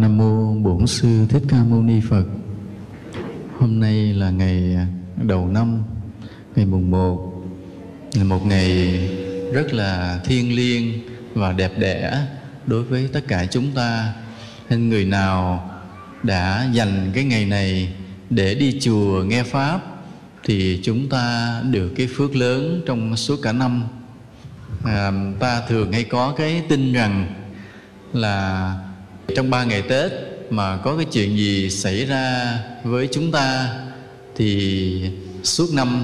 Nam mô Bổn sư Thích Ca Mâu Ni Phật. Hôm nay là ngày đầu năm, ngày mùng 1 là một ngày rất là thiêng liêng và đẹp đẽ đối với tất cả chúng ta. Nên người nào đã dành cái ngày này để đi chùa nghe pháp thì chúng ta được cái phước lớn trong suốt cả năm. À, ta thường hay có cái tin rằng là trong ba ngày Tết mà có cái chuyện gì xảy ra với chúng ta thì suốt năm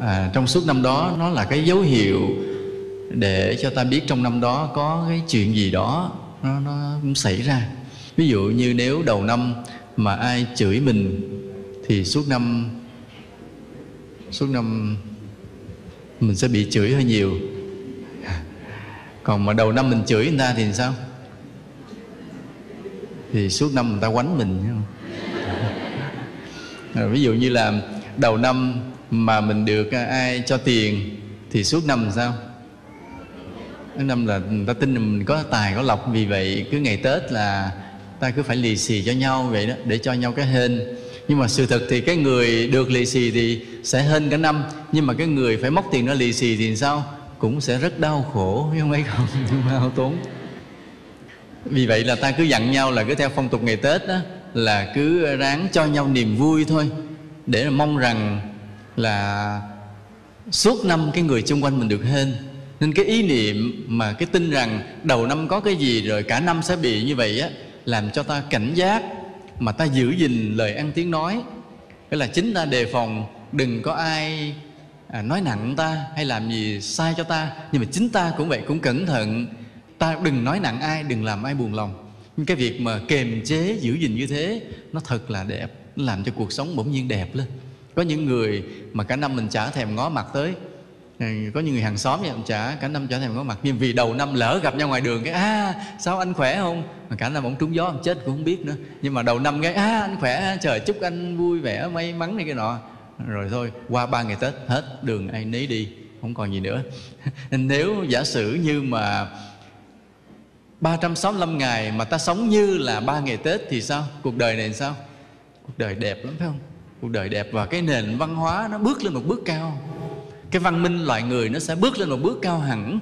à, trong suốt năm đó nó là cái dấu hiệu để cho ta biết trong năm đó có cái chuyện gì đó nó nó cũng xảy ra. Ví dụ như nếu đầu năm mà ai chửi mình thì suốt năm suốt năm mình sẽ bị chửi hơi nhiều. Còn mà đầu năm mình chửi người ta thì sao? Thì suốt năm người ta quánh mình không? Ví dụ như là đầu năm mà mình được à, ai cho tiền thì suốt năm sao? Năm là người ta tin là mình có tài, có lộc. Vì vậy cứ ngày tết là ta cứ phải lì xì cho nhau vậy đó, để cho nhau cái hên. Nhưng mà sự thật thì cái người được lì xì thì sẽ hên cả năm. Nhưng mà cái người phải móc tiền nó lì xì thì sao? Cũng sẽ rất đau khổ không? Ấy không? Hao tốn vì vậy là ta cứ dặn nhau là cứ theo phong tục ngày tết đó, là cứ ráng cho nhau niềm vui thôi, để mong rằng là suốt năm cái người xung quanh mình được hên. Nên cái ý niệm mà cái tin rằng đầu năm có cái gì rồi cả năm sẽ bị như vậy á, làm cho ta cảnh giác, mà ta giữ gìn lời ăn tiếng nói. Cái là chính ta đề phòng đừng có ai à, nói nặng ta hay làm gì sai cho ta, nhưng mà chính ta cũng vậy, cũng cẩn thận ta đừng nói nặng ai đừng làm ai buồn lòng. Nhưng cái việc mà kềm chế giữ gìn như thế nó thật là đẹp nó làm cho cuộc sống bỗng nhiên đẹp lên. Có những người mà cả năm mình chả thèm ngó mặt tới. Ừ, có những người hàng xóm vậy chả cả năm chả thèm ngó mặt. Nhưng vì đầu năm lỡ gặp nhau ngoài đường cái a à, sao anh khỏe không? Mà cả năm ông trúng gió ông chết cũng không biết nữa. Nhưng mà đầu năm cái a à, anh khỏe trời chúc anh vui vẻ may mắn này cái nọ. Rồi thôi qua ba ngày tết hết đường ai nấy đi không còn gì nữa. Nếu giả sử như mà 365 ngày mà ta sống như là ba ngày Tết thì sao? Cuộc đời này sao? Cuộc đời đẹp lắm, phải không? Cuộc đời đẹp và cái nền văn hóa nó bước lên một bước cao. Cái văn minh loài người nó sẽ bước lên một bước cao hẳn.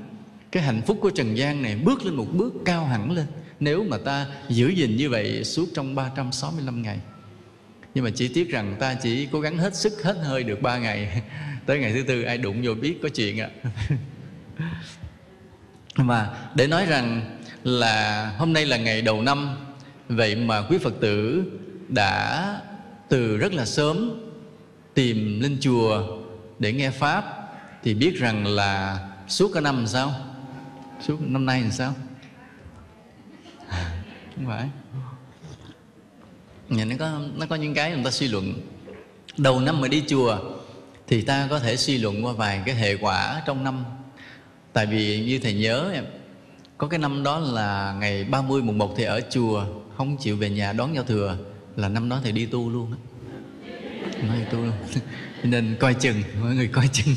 Cái hạnh phúc của Trần gian này bước lên một bước cao hẳn lên. Nếu mà ta giữ gìn như vậy suốt trong 365 ngày. Nhưng mà chỉ tiếc rằng ta chỉ cố gắng hết sức, hết hơi được ba ngày. Tới ngày thứ tư ai đụng vô biết có chuyện ạ. À. mà để nói rằng là hôm nay là ngày đầu năm. Vậy mà quý phật tử đã từ rất là sớm tìm lên chùa để nghe pháp, thì biết rằng là suốt cả năm làm sao? Suốt năm nay làm sao? Không phải. Nhà nó có nó có những cái người ta suy luận. Đầu năm mà đi chùa thì ta có thể suy luận qua vài cái hệ quả trong năm. Tại vì như thầy nhớ em có cái năm đó là ngày 30 mùng 1 thì ở chùa không chịu về nhà đón giao thừa là năm đó thì đi tu luôn á. Nói tu luôn. Nên coi chừng mọi người coi chừng.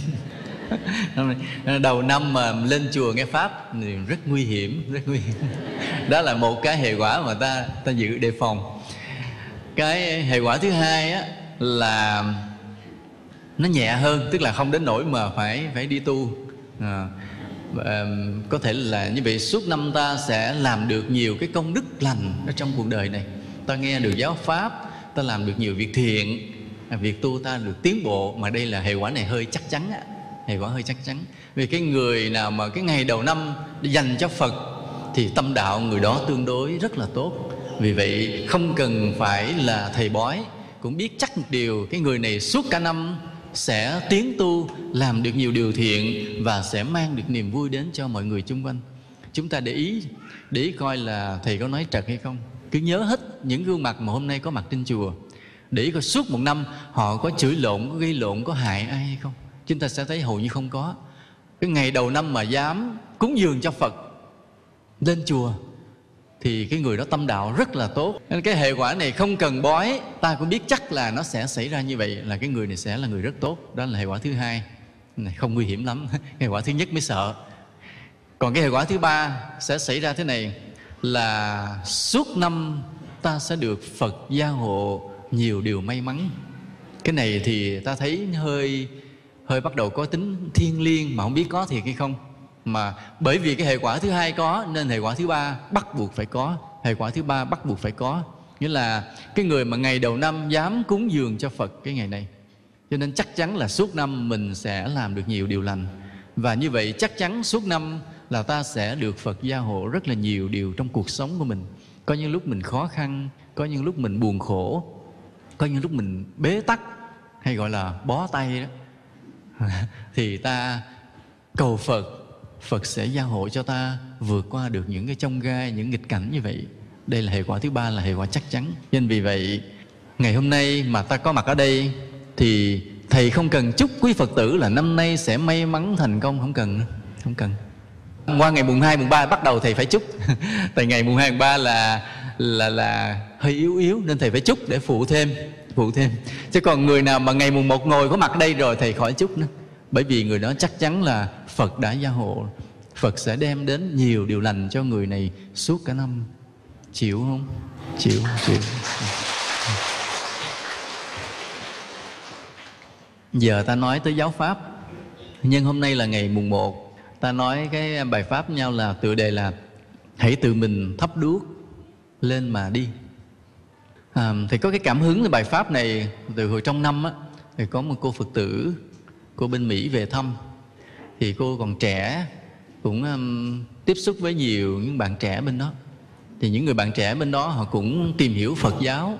Đầu năm mà lên chùa nghe pháp thì rất nguy hiểm rất nguy hiểm. Đó là một cái hệ quả mà ta ta giữ đề phòng. Cái hệ quả thứ hai á là nó nhẹ hơn tức là không đến nỗi mà phải phải đi tu. À, có thể là như vậy, suốt năm ta sẽ làm được nhiều cái công đức lành ở trong cuộc đời này. Ta nghe được giáo pháp, ta làm được nhiều việc thiện. À, việc tu ta được tiến bộ, mà đây là hệ quả này hơi chắc chắn á. Hệ quả hơi chắc chắn. Vì cái người nào mà cái ngày đầu năm dành cho phật thì tâm đạo người đó tương đối rất là tốt. Vì vậy, không cần phải là thầy bói, cũng biết chắc một điều, cái người này suốt cả năm sẽ tiến tu, làm được nhiều điều thiện và sẽ mang được niềm vui đến cho mọi người xung quanh. Chúng ta để ý để ý coi là thầy có nói trật hay không. Cứ nhớ hết những gương mặt mà hôm nay có mặt trên chùa. Để ý coi suốt một năm họ có chửi lộn, có gây lộn, có hại ai hay không. Chúng ta sẽ thấy hầu như không có. Cái ngày đầu năm mà dám cúng dường cho phật, lên chùa thì cái người đó tâm đạo rất là tốt. Nên cái hệ quả này không cần bói, ta cũng biết chắc là nó sẽ xảy ra như vậy, là cái người này sẽ là người rất tốt. Đó là hệ quả thứ hai. Này, không nguy hiểm lắm. Hệ quả thứ nhất mới sợ. Còn cái hệ quả thứ ba sẽ xảy ra thế này, là suốt năm ta sẽ được phật gia hộ nhiều điều may mắn. Cái này thì ta thấy hơi hơi bắt đầu có tính thiên liêng mà không biết có thiệt hay không mà bởi vì cái hệ quả thứ hai có, nên hệ quả thứ ba bắt buộc phải có. Hệ quả thứ ba bắt buộc phải có. Nghĩa là cái người mà ngày đầu năm dám cúng dường cho phật cái ngày này, cho nên chắc chắn là suốt năm mình sẽ làm được nhiều điều lành. Và như vậy chắc chắn suốt năm là ta sẽ được phật gia hộ rất là nhiều điều trong cuộc sống của mình. Có những lúc mình khó khăn, có những lúc mình buồn khổ, có những lúc mình bế tắc, hay gọi là bó tay đó. Thì ta cầu phật phật sẽ gia hộ cho ta vượt qua được những cái trong gai những nghịch cảnh như vậy. Đây là hệ quả thứ ba là hệ quả chắc chắn. Nên vì vậy ngày hôm nay mà ta có mặt ở đây thì thầy không cần chúc quý phật tử là năm nay sẽ may mắn thành công. Không cần không cần. Qua ngày mùng 2, mùng 3 bắt đầu thầy phải chúc. Tại ngày mùng 2, mùng 3 là là là hơi yếu yếu nên thầy phải chúc để phụ thêm phụ thêm. Chứ còn người nào mà ngày mùng 1 ngồi có mặt đây rồi thầy khỏi chúc nữa. Bởi vì người đó chắc chắn là Phật đã gia hộ. Phật sẽ đem đến nhiều điều lành cho người này suốt cả năm. Chịu không? Chịu chịu. Giờ ta nói tới giáo pháp nhưng hôm nay là ngày mùng 1 ta nói cái bài pháp nhau là tựa đề là hãy tự mình thắp đuốc lên mà đi. À, thì có cái cảm hứng từ bài pháp này từ hồi trong năm á thì có một cô phật tử cô bên mỹ về thăm thì cô còn trẻ cũng um, tiếp xúc với nhiều những bạn trẻ bên đó. Thì những người bạn trẻ bên đó họ cũng tìm hiểu phật giáo.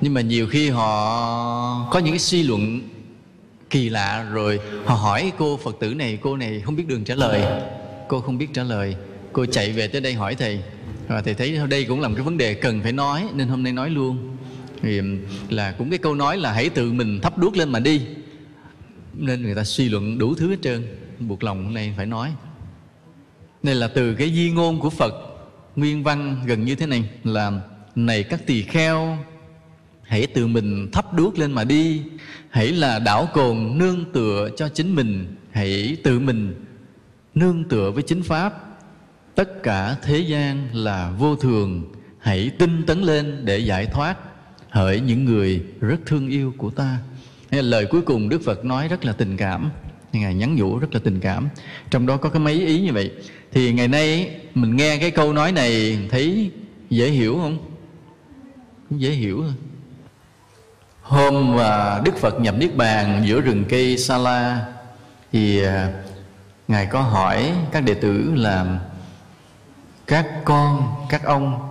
Nhưng mà nhiều khi họ có những cái suy luận kỳ lạ rồi họ hỏi cô phật tử này cô này không biết đường trả lời. Cô không biết trả lời. Cô chạy về tới đây hỏi thầy. Và thầy thấy đây cũng là một cái vấn đề cần phải nói nên hôm nay nói luôn. Thì um, là cũng cái câu nói là hãy tự mình thắp đuốc lên mà đi. Nên người ta suy luận đủ thứ hết trơn buộc lòng hôm nay phải nói. Đây là từ cái di ngôn của phật, nguyên văn gần như thế này, là, này các tỳ kheo, hãy tự mình thắp đuốc lên mà đi. Hãy là đảo cồn nương tựa cho chính mình. Hãy tự mình nương tựa với chính pháp. Tất cả thế gian là vô thường. Hãy tinh tấn lên để giải thoát. Hỡi những người rất thương yêu của ta. Lời cuối cùng đức phật nói rất là tình cảm ngài nhắn nhủ rất là tình cảm. Trong đó có cái mấy ý như vậy. Thì ngày nay mình nghe cái câu nói này, thấy dễ hiểu không? Dễ hiểu thôi. Hôm mà đức phật nhập niết bàn giữa rừng cây sa la, thì à, ngài có hỏi các đệ tử là, các con, các ông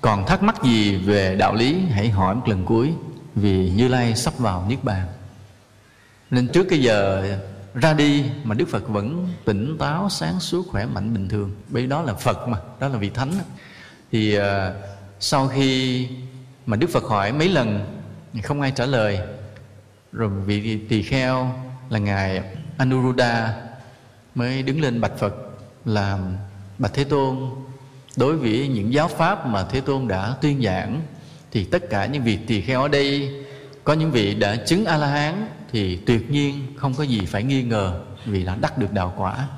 còn thắc mắc gì về đạo lý? Hãy hỏi một lần cuối, vì như lai sắp vào niết bàn. Nên trước cái giờ ra đi mà đức phật vẫn tỉnh táo sáng suốt khỏe mạnh bình thường. Bởi đó là phật mà đó là vị thánh. Thì uh, sau khi mà đức phật hỏi mấy lần không ai trả lời. Rồi vị tỳ kheo là ngài anuruddha mới đứng lên bạch phật làm bạch thế tôn. Đối với những giáo pháp mà thế tôn đã tuyên giảng thì tất cả những vị tỳ kheo ở đây có những vị đã chứng a la hán thì tuyệt nhiên không có gì phải nghi ngờ vì đã đắc được đạo quả.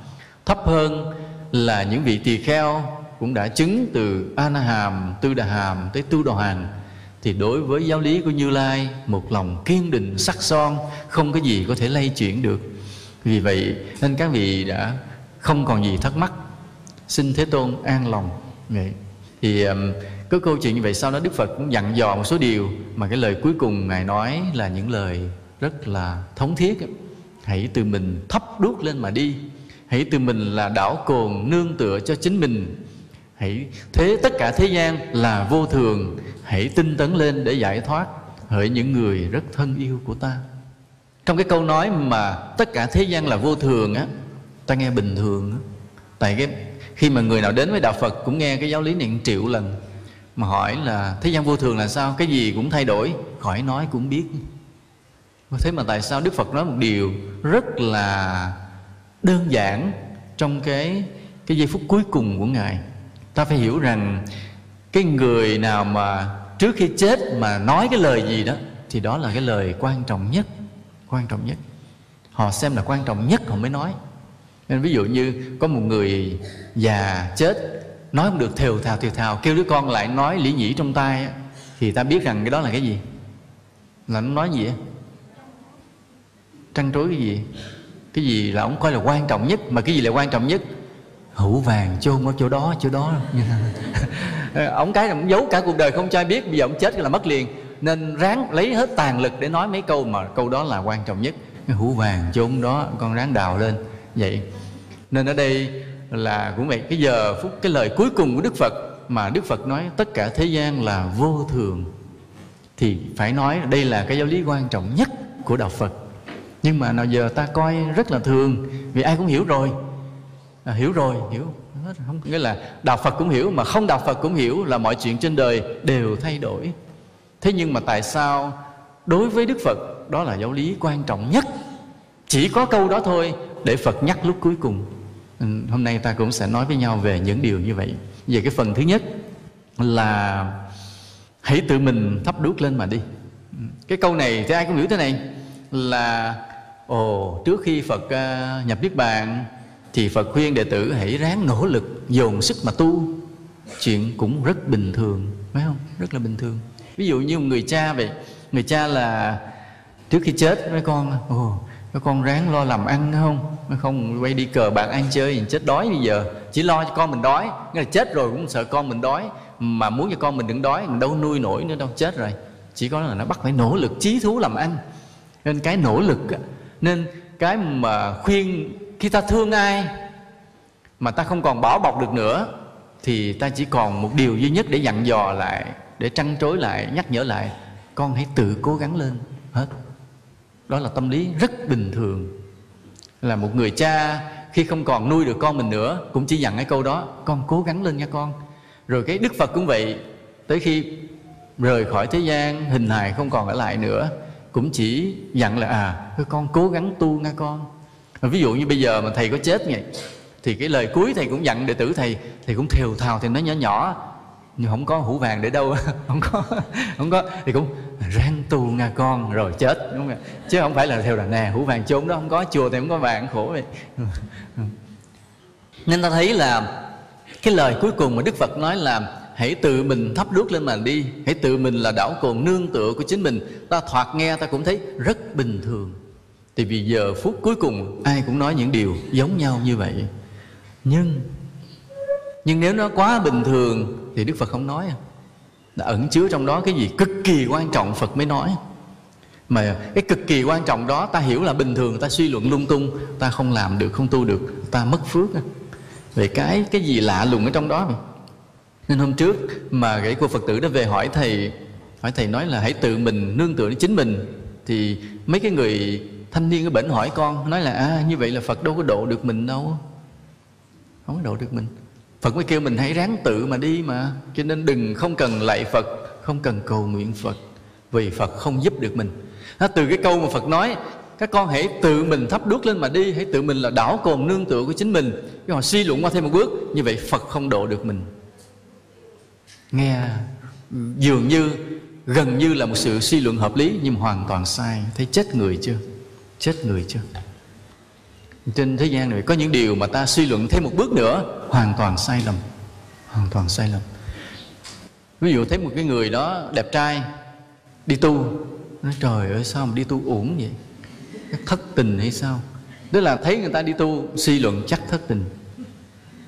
Thấp hơn là những vị tỳ kheo cũng đã chứng từ a na hàm tư đà hàm tới tu đà hàm thì đối với giáo lý của như lai, một lòng kiên định, sắc son, không có gì có thể lay chuyển được. Vì vậy, nên các vị đã không còn gì thắc mắc. Xin thế tôn an lòng. Vậy thì cứ có câu chuyện như vậy sau đó đức phật cũng dặn dò một số điều mà cái lời cuối cùng ngài nói là những lời rất là thống thiết hãy từ mình thắp đuốc lên mà đi. Hãy từ mình là đảo cồn nương tựa cho chính mình. Hãy thế tất cả thế gian là vô thường. Hãy tinh tấn lên để giải thoát hỡi những người rất thân yêu của ta. Trong cái câu nói mà tất cả thế gian là vô thường á, ta nghe bình thường á. Tại cái khi mà người nào đến với đạo phật cũng nghe cái giáo lý này triệu lần, mà hỏi là thế gian vô thường là sao? Cái gì cũng thay đổi? Khỏi nói cũng biết thế mà tại sao đức phật nói một điều rất là đơn giản trong cái cái giây phút cuối cùng của ngài? Ta phải hiểu rằng cái người nào mà trước khi chết mà nói cái lời gì đó, thì đó là cái lời quan trọng nhất, quan trọng nhất. Họ xem là quan trọng nhất họ mới nói. Nên ví dụ như có một người già chết, nói không được, thều thào thều thào, kêu đứa con lại nói lý nhĩ trong tay thì ta biết rằng cái đó là cái gì? Là nó nói gì á? Trăn trối cái gì? Cái gì là ông coi là quan trọng nhất, mà cái gì là quan trọng nhất? Hữu vàng chôn ở chỗ đó chỗ đó. Ông cái là ông giấu cả cuộc đời không cho ai biết, bây giờ ông chết là mất liền. Nên ráng lấy hết tàn lực để nói mấy câu mà câu đó là quan trọng nhất. Cái hữu vàng chôn đó, con ráng đào lên. Vậy, nên ở đây là cũng vậy. Cái giờ phút, cái lời cuối cùng của đức phật, mà đức phật nói tất cả thế gian là vô thường, thì phải nói đây là cái giáo lý quan trọng nhất của đạo phật nhưng mà nào giờ ta coi rất là thường vì ai cũng hiểu rồi. À, hiểu rồi hiểu. Không nghĩa là đạo phật cũng hiểu mà không đạo phật cũng hiểu là mọi chuyện trên đời đều thay đổi. Thế nhưng mà tại sao đối với đức phật đó là giáo lý quan trọng nhất? Chỉ có câu đó thôi để phật nhắc lúc cuối cùng. Ừ, hôm nay ta cũng sẽ nói với nhau về những điều như vậy. Về cái phần thứ nhất là hãy tự mình thắp đuốc lên mà đi. Ừ, cái câu này thì ai cũng hiểu thế này là ồ trước khi phật uh, nhập niết bàn thì phật khuyên đệ tử hãy ráng nỗ lực dồn sức mà tu. Chuyện cũng rất bình thường phải không? Rất là bình thường. Ví dụ như một người cha vậy người cha là trước khi chết mấy con ồ mấy con ráng lo làm ăn không? Không quay đi cờ bạc ăn chơi chết đói bây giờ. Chỉ lo cho con mình đói nghĩa là chết rồi cũng sợ con mình đói mà muốn cho con mình đừng đói mình đâu nuôi nổi nữa đâu chết rồi. Chỉ có là nó bắt phải nỗ lực chí thú làm ăn. Nên cái nỗ lực nên cái mà khuyên khi ta thương ai mà ta không còn bảo bọc được nữa, thì ta chỉ còn một điều duy nhất để dặn dò lại, để trăn trối lại, nhắc nhở lại, con hãy tự cố gắng lên, hết. Đó là tâm lý rất bình thường. Là một người cha khi không còn nuôi được con mình nữa, cũng chỉ dặn cái câu đó, con cố gắng lên nha con. Rồi cái đức phật cũng vậy, tới khi rời khỏi thế gian, hình hài không còn ở lại nữa cũng chỉ dặn là à con cố gắng tu nha con. Ví dụ như bây giờ mà thầy có chết vậy, thì cái lời cuối thầy cũng dặn đệ tử thầy thầy cũng thều thào, thì nó nhỏ nhỏ, nhưng không có hũ vàng để đâu, không có không có. Thì cũng ráng tu nha con, rồi chết, đúng không chứ không phải là theo là, nè, hũ vàng chốn đó không có, chùa thì không có vàng, khổ vậy. Nên ta thấy là cái lời cuối cùng mà đức phật nói là hãy tự mình thắp đuốc lên mà đi. Hãy tự mình là đảo cồn nương tựa của chính mình. Ta thoạt nghe ta cũng thấy rất bình thường. Thì vì giờ phút cuối cùng, ai cũng nói những điều giống nhau như vậy. Nhưng nhưng nếu nó quá bình thường, thì đức phật không nói. Đã ẩn chứa trong đó cái gì cực kỳ quan trọng, phật mới nói. Mà cái cực kỳ quan trọng đó, ta hiểu là bình thường, ta suy luận lung tung, ta không làm được, không tu được, ta mất phước. Về cái cái gì lạ lùng ở trong đó? mà nên hôm trước mà cái cô phật tử đã về hỏi thầy hỏi thầy nói là hãy tự mình nương tựa đến chính mình. Thì mấy cái người thanh niên ở bển hỏi con nói là à như vậy là phật đâu có độ được mình đâu. Không có độ được mình. Phật mới kêu mình hãy ráng tự mà đi mà. Cho nên đừng không cần lạy phật không cần cầu nguyện phật. Vì phật không giúp được mình. Đó, từ cái câu mà phật nói các con hãy tự mình thắp đuốc lên mà đi hãy tự mình là đảo cồn nương tựa của chính mình. Rồi họ suy luận qua thêm một bước như vậy phật không độ được mình nghe, dường như, gần như là một sự suy luận hợp lý, nhưng hoàn toàn sai. Thấy chết người chưa? Chết người chưa? Trên thế gian này có những điều mà ta suy luận thêm một bước nữa, hoàn toàn sai lầm. Hoàn toàn sai lầm. Ví dụ thấy một cái người đó đẹp trai, đi tu. Nói, trời ơi, sao mà đi tu uổng vậy? Thất tình hay sao? Tức là thấy người ta đi tu, suy luận chắc thất tình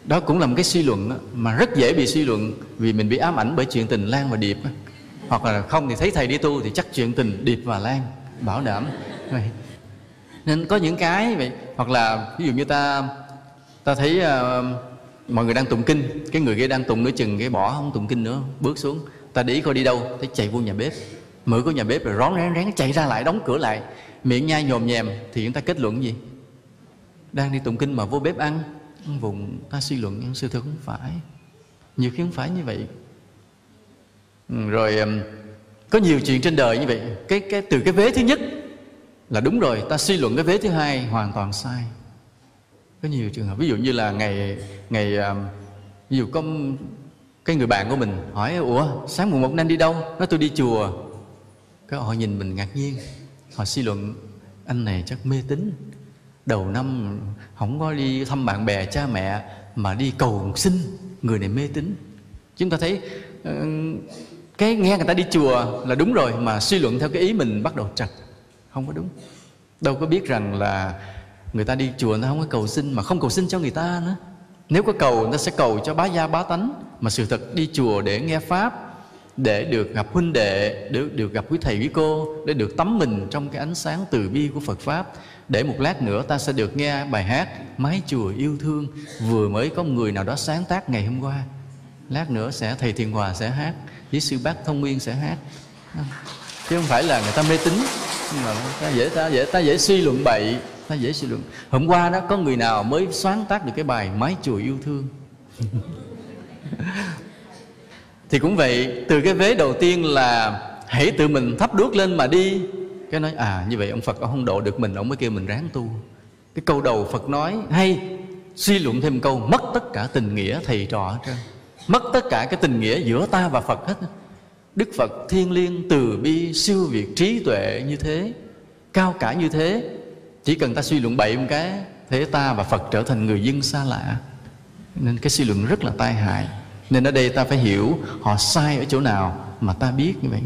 đó cũng là một cái suy luận mà rất dễ bị suy luận vì mình bị ám ảnh bởi chuyện tình lan và điệp hoặc là không thì thấy thầy đi tu thì chắc chuyện tình điệp và lan bảo đảm. Nên có những cái vậy hoặc là ví dụ như ta ta thấy uh, mọi người đang tụng kinh cái người kia đang tụng nữa chừng cái bỏ không tụng kinh nữa bước xuống. Ta để ý coi đi đâu thấy chạy vô nhà bếp. Mở cửa nhà bếp rồi rón rén rén chạy ra lại đóng cửa lại. Miệng nhai nhồm nhèm thì chúng ta kết luận gì? Đang đi tụng kinh mà vô bếp ăn vùng ta suy luận sự thật không phải. Nhiều khi không phải như vậy. Ừ, rồi có nhiều chuyện trên đời như vậy. Cái cái, từ cái vế thứ nhất là đúng rồi, ta suy luận cái vế thứ hai hoàn toàn sai. Có nhiều trường hợp, ví dụ như là ngày ngày à, ví dụ có cái người bạn của mình hỏi, ủa, sáng mùng một nên đi đâu? Nói, tôi đi chùa. Cái họ nhìn mình ngạc nhiên. Họ suy luận, anh này chắc mê tín đầu năm không có đi thăm bạn bè, cha mẹ, mà đi cầu xin người này mê tín. Chúng ta thấy ờ, cái nghe người ta đi chùa là đúng rồi, mà suy luận theo cái ý mình bắt đầu trật. Không có đúng. Đâu có biết rằng là người ta đi chùa nó không có cầu xin, mà không cầu xin cho người ta nữa. Nếu có cầu, người ta sẽ cầu cho bá gia bá tánh. Mà sự thật đi chùa để nghe pháp, để được gặp huynh đệ, để được gặp quý thầy quý cô, để được tắm mình trong cái ánh sáng từ bi của Phật pháp để một lát nữa ta sẽ được nghe bài hát mái chùa yêu thương, vừa mới có người nào đó sáng tác ngày hôm qua. Lát nữa sẽ, thầy thiền hòa sẽ hát, với sư bác thông nguyên sẽ hát. Chứ không phải là người ta mê tín mà ta dễ ta dễ ta dễ suy luận bậy, ta dễ suy luận. Hôm qua đó có người nào mới sáng tác được cái bài mái chùa yêu thương? Thì cũng vậy, từ cái vế đầu tiên là hãy tự mình thắp đuốc lên mà đi cái nói à như vậy ông phật ông không độ được mình, ông mới kêu mình ráng tu. Cái câu đầu phật nói hay, suy luận thêm câu, mất tất cả tình nghĩa thầy trò hết trơn. Mất tất cả cái tình nghĩa giữa ta và phật hết. Đức phật thiên liêng từ bi siêu việt trí tuệ như thế, cao cả như thế, chỉ cần ta suy luận bậy một cái, thế ta và phật trở thành người dân xa lạ. Nên cái suy luận rất là tai hại. Nên ở đây ta phải hiểu họ sai ở chỗ nào mà ta biết như vậy.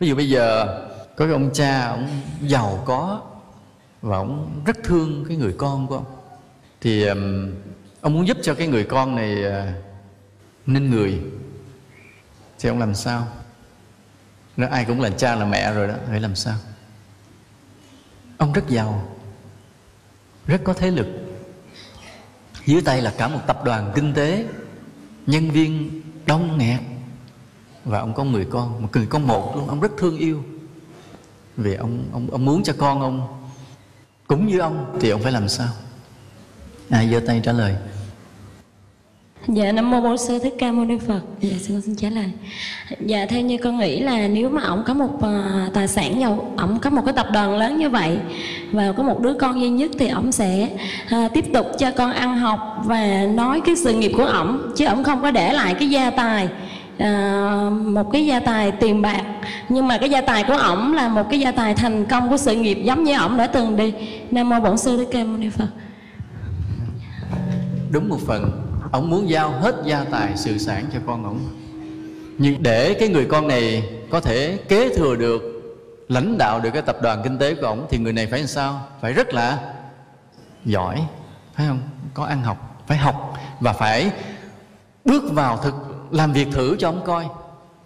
Ví dụ bây giờ có cái ông cha ông giàu có và ông rất thương cái người con của ông. Thì um, ông muốn giúp cho cái người con này uh, nên người. Thì ông làm sao? Nó ai cũng là cha là mẹ rồi đó phải làm sao? Ông rất giàu rất có thế lực. Dưới tay là cả một tập đoàn kinh tế nhân viên đông nghẹt. Và ông có người con một người con một luôn ông rất thương yêu vì ông ông ông muốn cho con ông cũng như ông thì ông phải làm sao? Ai giơ tay trả lời? Dạ Nam Mô Bổn Sư Thích Ca Mâu Ni Phật. Dạ xin con xin trả lời. Dạ theo như con nghĩ là nếu mà ông có một uh, tài sản giàu Ông có một cái tập đoàn lớn như vậy Và có một đứa con duy nhất Thì ông sẽ uh, tiếp tục cho con ăn học Và nói cái sự nghiệp của ông Chứ ông không có để lại cái gia tài. Ờ, một cái gia tài tiền bạc. Nhưng mà cái gia tài của ổng là một cái gia tài thành công của sự nghiệp giống như ổng đã từng đi. Nam mô bổn sư thích ca mâu ni phật. Đúng một phần, ổng muốn giao hết gia tài sự sản cho con ổng. Nhưng để cái người con này có thể kế thừa được, lãnh đạo được cái tập đoàn kinh tế của ổng, thì người này phải làm sao? Phải rất là giỏi, phải không? Có ăn học, phải học và phải bước vào thực làm việc thử cho ông coi.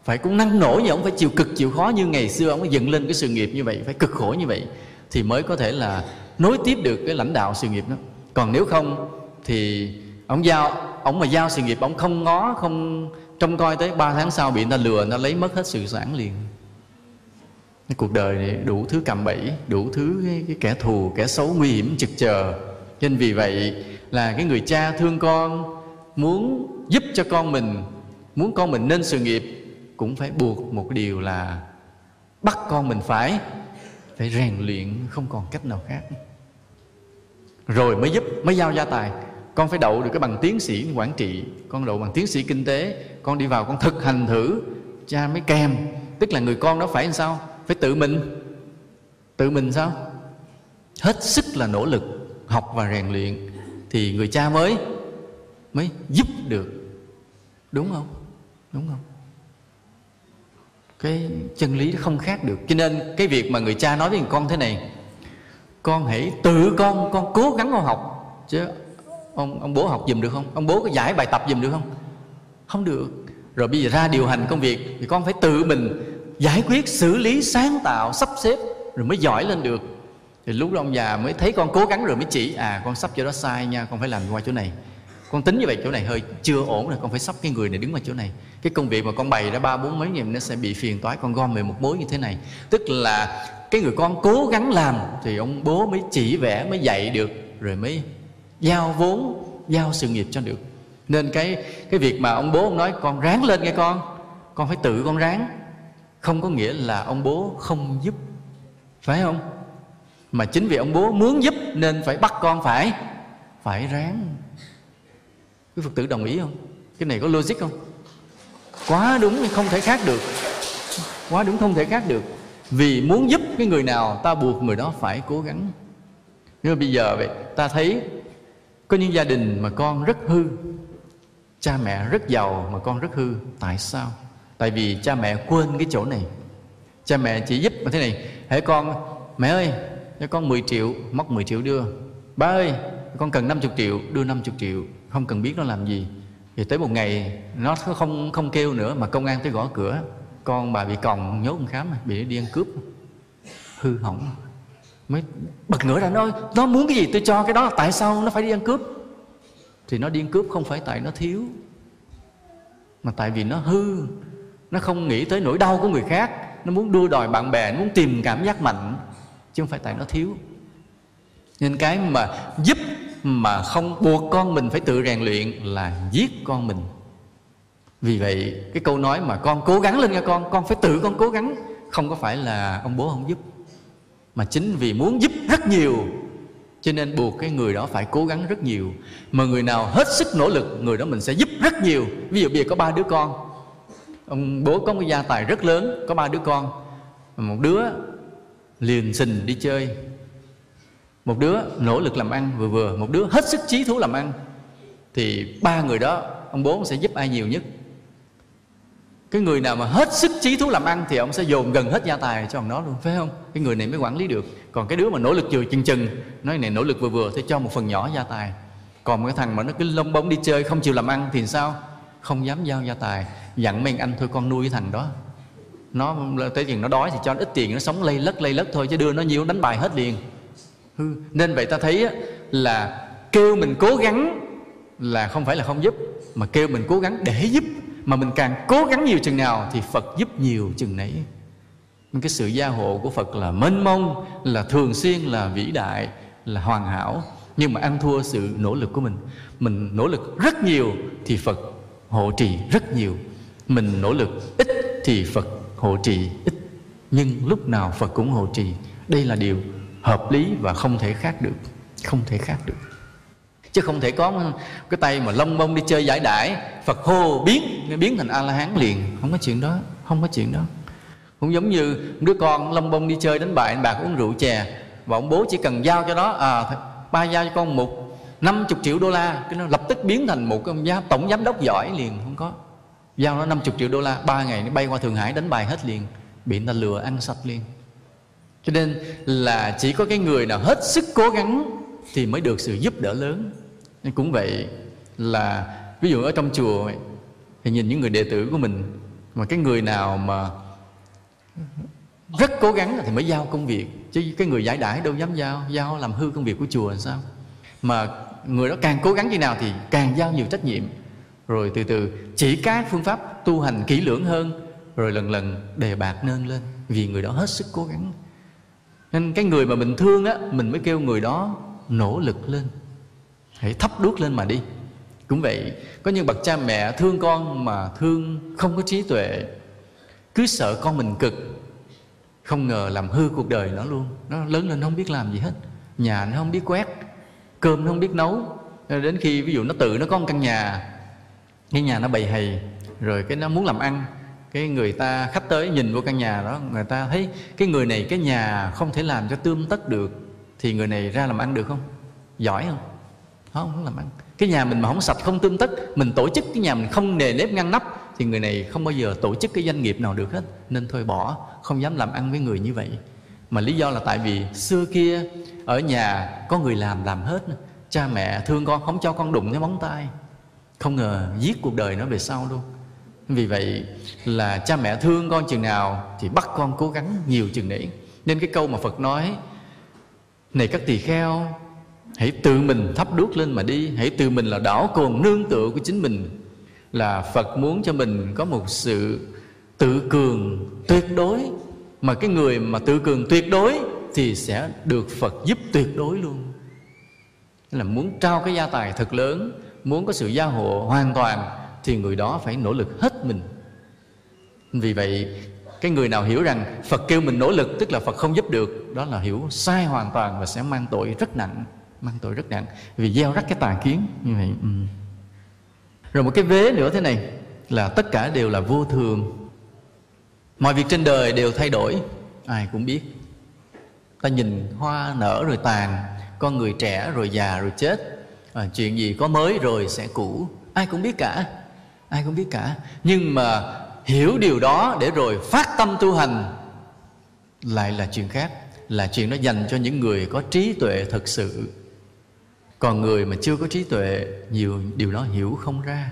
Phải cũng năng nổ như ông phải chịu cực chịu khó như ngày xưa ông dựng lên cái sự nghiệp như vậy phải cực khổ như vậy thì mới có thể là nối tiếp được cái lãnh đạo sự nghiệp đó. Còn nếu không thì ông giao ông mà giao sự nghiệp ông không ngó không trông coi tới ba tháng sau bị người ta lừa nó lấy mất hết sự sản liền. Cái cuộc đời này đủ thứ cầm bẫy đủ thứ cái, cái kẻ thù kẻ xấu nguy hiểm trực chờ. Nên vì vậy là cái người cha thương con muốn giúp cho con mình muốn con mình nên sự nghiệp cũng phải buộc một điều là bắt con mình phải phải rèn luyện không còn cách nào khác. Rồi mới giúp, mới giao gia tài. Con phải đậu được cái bằng tiến sĩ quản trị, con đậu bằng tiến sĩ kinh tế, con đi vào con thực hành thử. Cha mới kèm, tức là người con đó phải làm sao? Phải tự mình. Tự mình sao? Hết sức là nỗ lực, học và rèn luyện thì người cha mới mới giúp được. Đúng không? Đúng không? Cái chân lý không khác được. Cho nên cái việc mà người cha nói với người con thế này, con hãy tự con con cố gắng con học. Chứ ông ông bố học dùm được không? Ông bố có giải bài tập dùm được không? Không được. Rồi bây giờ ra điều hành công việc thì con phải tự mình giải quyết, xử lý, sáng tạo, sắp xếp rồi mới giỏi lên được. Thì lúc đó ông già mới thấy con cố gắng rồi mới chỉ à con sắp chỗ đó sai nha, con phải làm qua chỗ này con tính như vậy chỗ này hơi chưa ổn rồi, con phải sắp cái người này đứng vào chỗ này. Cái công việc mà con bày ra ba bốn mấy ngày nó sẽ bị phiền toái, con gom về một mối như thế này. Tức là cái người con cố gắng làm thì ông bố mới chỉ vẽ, mới dạy được, rồi mới giao vốn, giao sự nghiệp cho được. Nên cái cái việc mà ông bố ông nói, con ráng lên nghe con con phải tự con ráng. Không có nghĩa là ông bố không giúp, phải không? Mà chính vì ông bố muốn giúp nên phải bắt con phải phải ráng quý phật tử đồng ý không? Cái này có logic không? Quá đúng không thể khác được. Quá đúng không thể khác được. Vì muốn giúp cái người nào, ta buộc người đó phải cố gắng. Nhưng mà bây giờ vậy, ta thấy có những gia đình mà con rất hư, cha mẹ rất giàu mà con rất hư, tại sao? Tại vì cha mẹ quên cái chỗ này. Cha mẹ chỉ giúp mà thế này hãy con, mẹ ơi, cho con 10 triệu, móc 10 triệu đưa. Ba ơi, con cần 50 triệu, đưa 50 triệu không cần biết nó làm gì. Thì tới một ngày, nó không không kêu nữa mà công an tới gõ cửa. Con bà bị còng, nhốt khám, bị đi ăn cướp. Hư hỏng. Mới bật ngửa ra nói nó muốn cái gì tôi cho cái đó, tại sao nó phải đi ăn cướp? Thì nó đi ăn cướp không phải tại nó thiếu, mà tại vì nó hư. Nó không nghĩ tới nỗi đau của người khác. Nó muốn đua đòi bạn bè nó muốn tìm cảm giác mạnh, chứ không phải tại nó thiếu. Nên cái mà giúp mà không buộc con mình phải tự rèn luyện là giết con mình. Vì vậy, cái câu nói mà con cố gắng lên nha con con phải tự con cố gắng, không có phải là ông bố không giúp, mà chính vì muốn giúp rất nhiều, cho nên buộc cái người đó phải cố gắng rất nhiều. Mà người nào hết sức nỗ lực, người đó mình sẽ giúp rất nhiều. Ví dụ bây giờ có ba đứa con, ông bố có một gia tài rất lớn, có ba đứa con. Một đứa liền xình đi chơi một đứa nỗ lực làm ăn, vừa vừa. Một đứa hết sức trí thú làm ăn. Thì ba người đó, ông bố sẽ giúp ai nhiều nhất? Cái người nào mà hết sức trí thú làm ăn thì ông sẽ dồn gần hết gia tài cho ông đó luôn, phải không? Cái người này mới quản lý được. Còn cái đứa mà nỗ lực vừa chừng chừng, nói này, nỗ lực vừa vừa thì cho một phần nhỏ gia tài. Còn cái thằng mà nó cứ lông bóng đi chơi, không chịu làm ăn thì sao? Không dám giao gia tài. Dặn mấy anh thôi, con nuôi cái thằng đó. Nó, tới tiền nó đói thì cho nó ít tiền, nó sống lây lất lây lất thôi, chứ đưa nó nhiều, đánh bài hết liền hư. Nên vậy ta thấy là kêu mình cố gắng là không phải là không giúp, mà kêu mình cố gắng để giúp. Mà mình càng cố gắng nhiều chừng nào thì phật giúp nhiều chừng nấy. Cái sự gia hộ của phật là mênh mông, là thường xuyên, là vĩ đại, là hoàn hảo. Nhưng mà ăn thua sự nỗ lực của mình. Mình nỗ lực rất nhiều thì phật hộ trì rất nhiều. Mình nỗ lực ít thì phật hộ trì ít. Nhưng lúc nào phật cũng hộ trì. Đây là điều hợp lý và không thể khác được. Không thể khác được. Chứ không thể có cái tay mà lông bông đi chơi giải đãi phật hô biến biến thành a la hán liền. Không có chuyện đó không có chuyện đó. Cũng giống như đứa con lông bông đi chơi đánh bài bạc uống rượu chè và ông bố chỉ cần giao cho nó, à ba giao cho con một 50 triệu đô la. Cái nó lập tức biến thành một cái giám, tổng giám đốc giỏi liền không có. Giao nó 50 triệu đô la ba ngày nó bay qua Thượng Hải đánh bài hết liền bị người ta lừa ăn sạch liền cho nên là chỉ có cái người nào hết sức cố gắng thì mới được sự giúp đỡ lớn. Nên cũng vậy là, ví dụ ở trong chùa thì nhìn những người đệ tử của mình, mà cái người nào mà rất cố gắng thì mới giao công việc. Chứ cái người giải đãi đâu dám giao giao làm hư công việc của chùa làm sao? Mà người đó càng cố gắng như nào thì càng giao nhiều trách nhiệm. Rồi từ từ chỉ các phương pháp tu hành kỹ lưỡng hơn, rồi lần lần đề bạc nâng lên vì người đó hết sức cố gắng nên cái người mà mình thương á, mình mới kêu người đó nỗ lực lên. Hãy thắp đuốc lên mà đi. Cũng vậy, có những bậc cha mẹ thương con mà thương không có trí tuệ, cứ sợ con mình cực, không ngờ làm hư cuộc đời nó luôn. Nó lớn lên không biết làm gì hết. Nhà nó không biết quét, cơm nó không biết nấu. Đến khi ví dụ nó tự nó có một căn nhà, cái nhà nó bày hầy, rồi cái nó muốn làm ăn cái người ta khách tới nhìn vô căn nhà đó, người ta thấy cái người này, cái nhà không thể làm cho tươm tất được, thì người này ra làm ăn được không? Giỏi không? Không không làm ăn. Cái nhà mình mà không sạch, không tươm tất, mình tổ chức cái nhà mình không nề nếp ngăn nắp, thì người này không bao giờ tổ chức cái doanh nghiệp nào được hết. Nên thôi bỏ, không dám làm ăn với người như vậy. Mà lý do là tại vì xưa kia, ở nhà có người làm làm hết. Cha mẹ thương con, không cho con đụng cái móng tay. Không ngờ giết cuộc đời nó về sau luôn vì vậy là cha mẹ thương con chừng nào thì bắt con cố gắng nhiều chừng nấy. Nên cái câu mà phật nói, này các tỳ kheo, hãy tự mình thắp đuốc lên mà đi, hãy tự mình là đảo cồn nương tựa của chính mình. Là phật muốn cho mình có một sự tự cường tuyệt đối. Mà cái người mà tự cường tuyệt đối thì sẽ được phật giúp tuyệt đối luôn. Là muốn trao cái gia tài thật lớn, muốn có sự gia hộ hoàn toàn thì người đó phải nỗ lực hết mình. Vì vậy cái người nào hiểu rằng phật kêu mình nỗ lực tức là phật không giúp được đó là hiểu sai hoàn toàn và sẽ mang tội rất nặng mang tội rất nặng vì gieo rắc cái tà kiến như vậy. Ừ. rồi một cái vế nữa thế này là tất cả đều là vô thường. Mọi việc trên đời đều thay đổi ai cũng biết. Ta nhìn hoa nở rồi tàn con người trẻ rồi già rồi chết. À, chuyện gì có mới rồi sẽ cũ ai cũng biết cả ai cũng biết cả. Nhưng mà hiểu điều đó để rồi phát tâm tu hành lại là chuyện khác là chuyện nó dành cho những người có trí tuệ thật sự. Còn người mà chưa có trí tuệ nhiều điều đó hiểu không ra.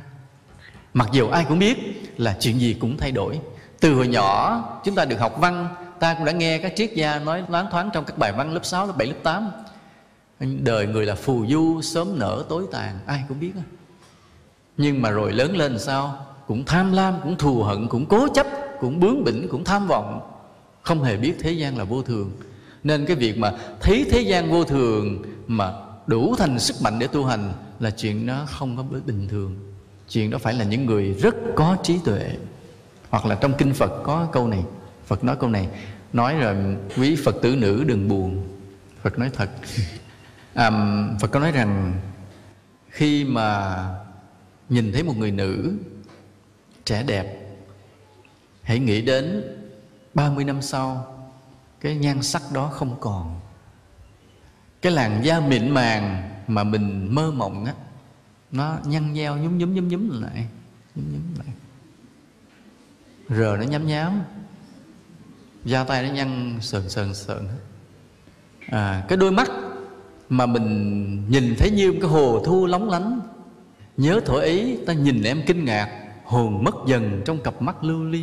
Mặc dù ai cũng biết là chuyện gì cũng thay đổi. Từ hồi nhỏ chúng ta được học văn ta cũng đã nghe các triết gia nói loáng thoáng trong các bài văn lớp 6, lớp 7, lớp 8 đời người là phù du sớm nở tối tàn ai cũng biết đó nhưng mà rồi lớn lên sao? Cũng tham lam cũng thù hận cũng cố chấp cũng bướng bỉnh cũng tham vọng. Không hề biết thế gian là vô thường. Nên cái việc mà thấy thế gian vô thường mà đủ thành sức mạnh để tu hành là chuyện nó không có bình thường. Chuyện đó phải là những người rất có trí tuệ. Hoặc là trong kinh phật có câu này. Phật nói câu này. Nói rồi quý phật tử nữ đừng buồn. Phật nói thật. À, phật có nói rằng khi mà nhìn thấy một người nữ trẻ đẹp hãy nghĩ đến 30 năm sau cái nhan sắc đó không còn. Cái làn da mịn màng mà mình mơ mộng á nó nhăn nheo nhúm nhúm nhúm nhúm lại nhúm nhúm lại. Rờ nó nhám nhám da tay nó nhăn sờn sờn sờn à, cái đôi mắt mà mình nhìn thấy như một cái hồ thu lóng lánh nhớ thổi ấy ta nhìn em kinh ngạc, hồn mất dần trong cặp mắt lưu ly.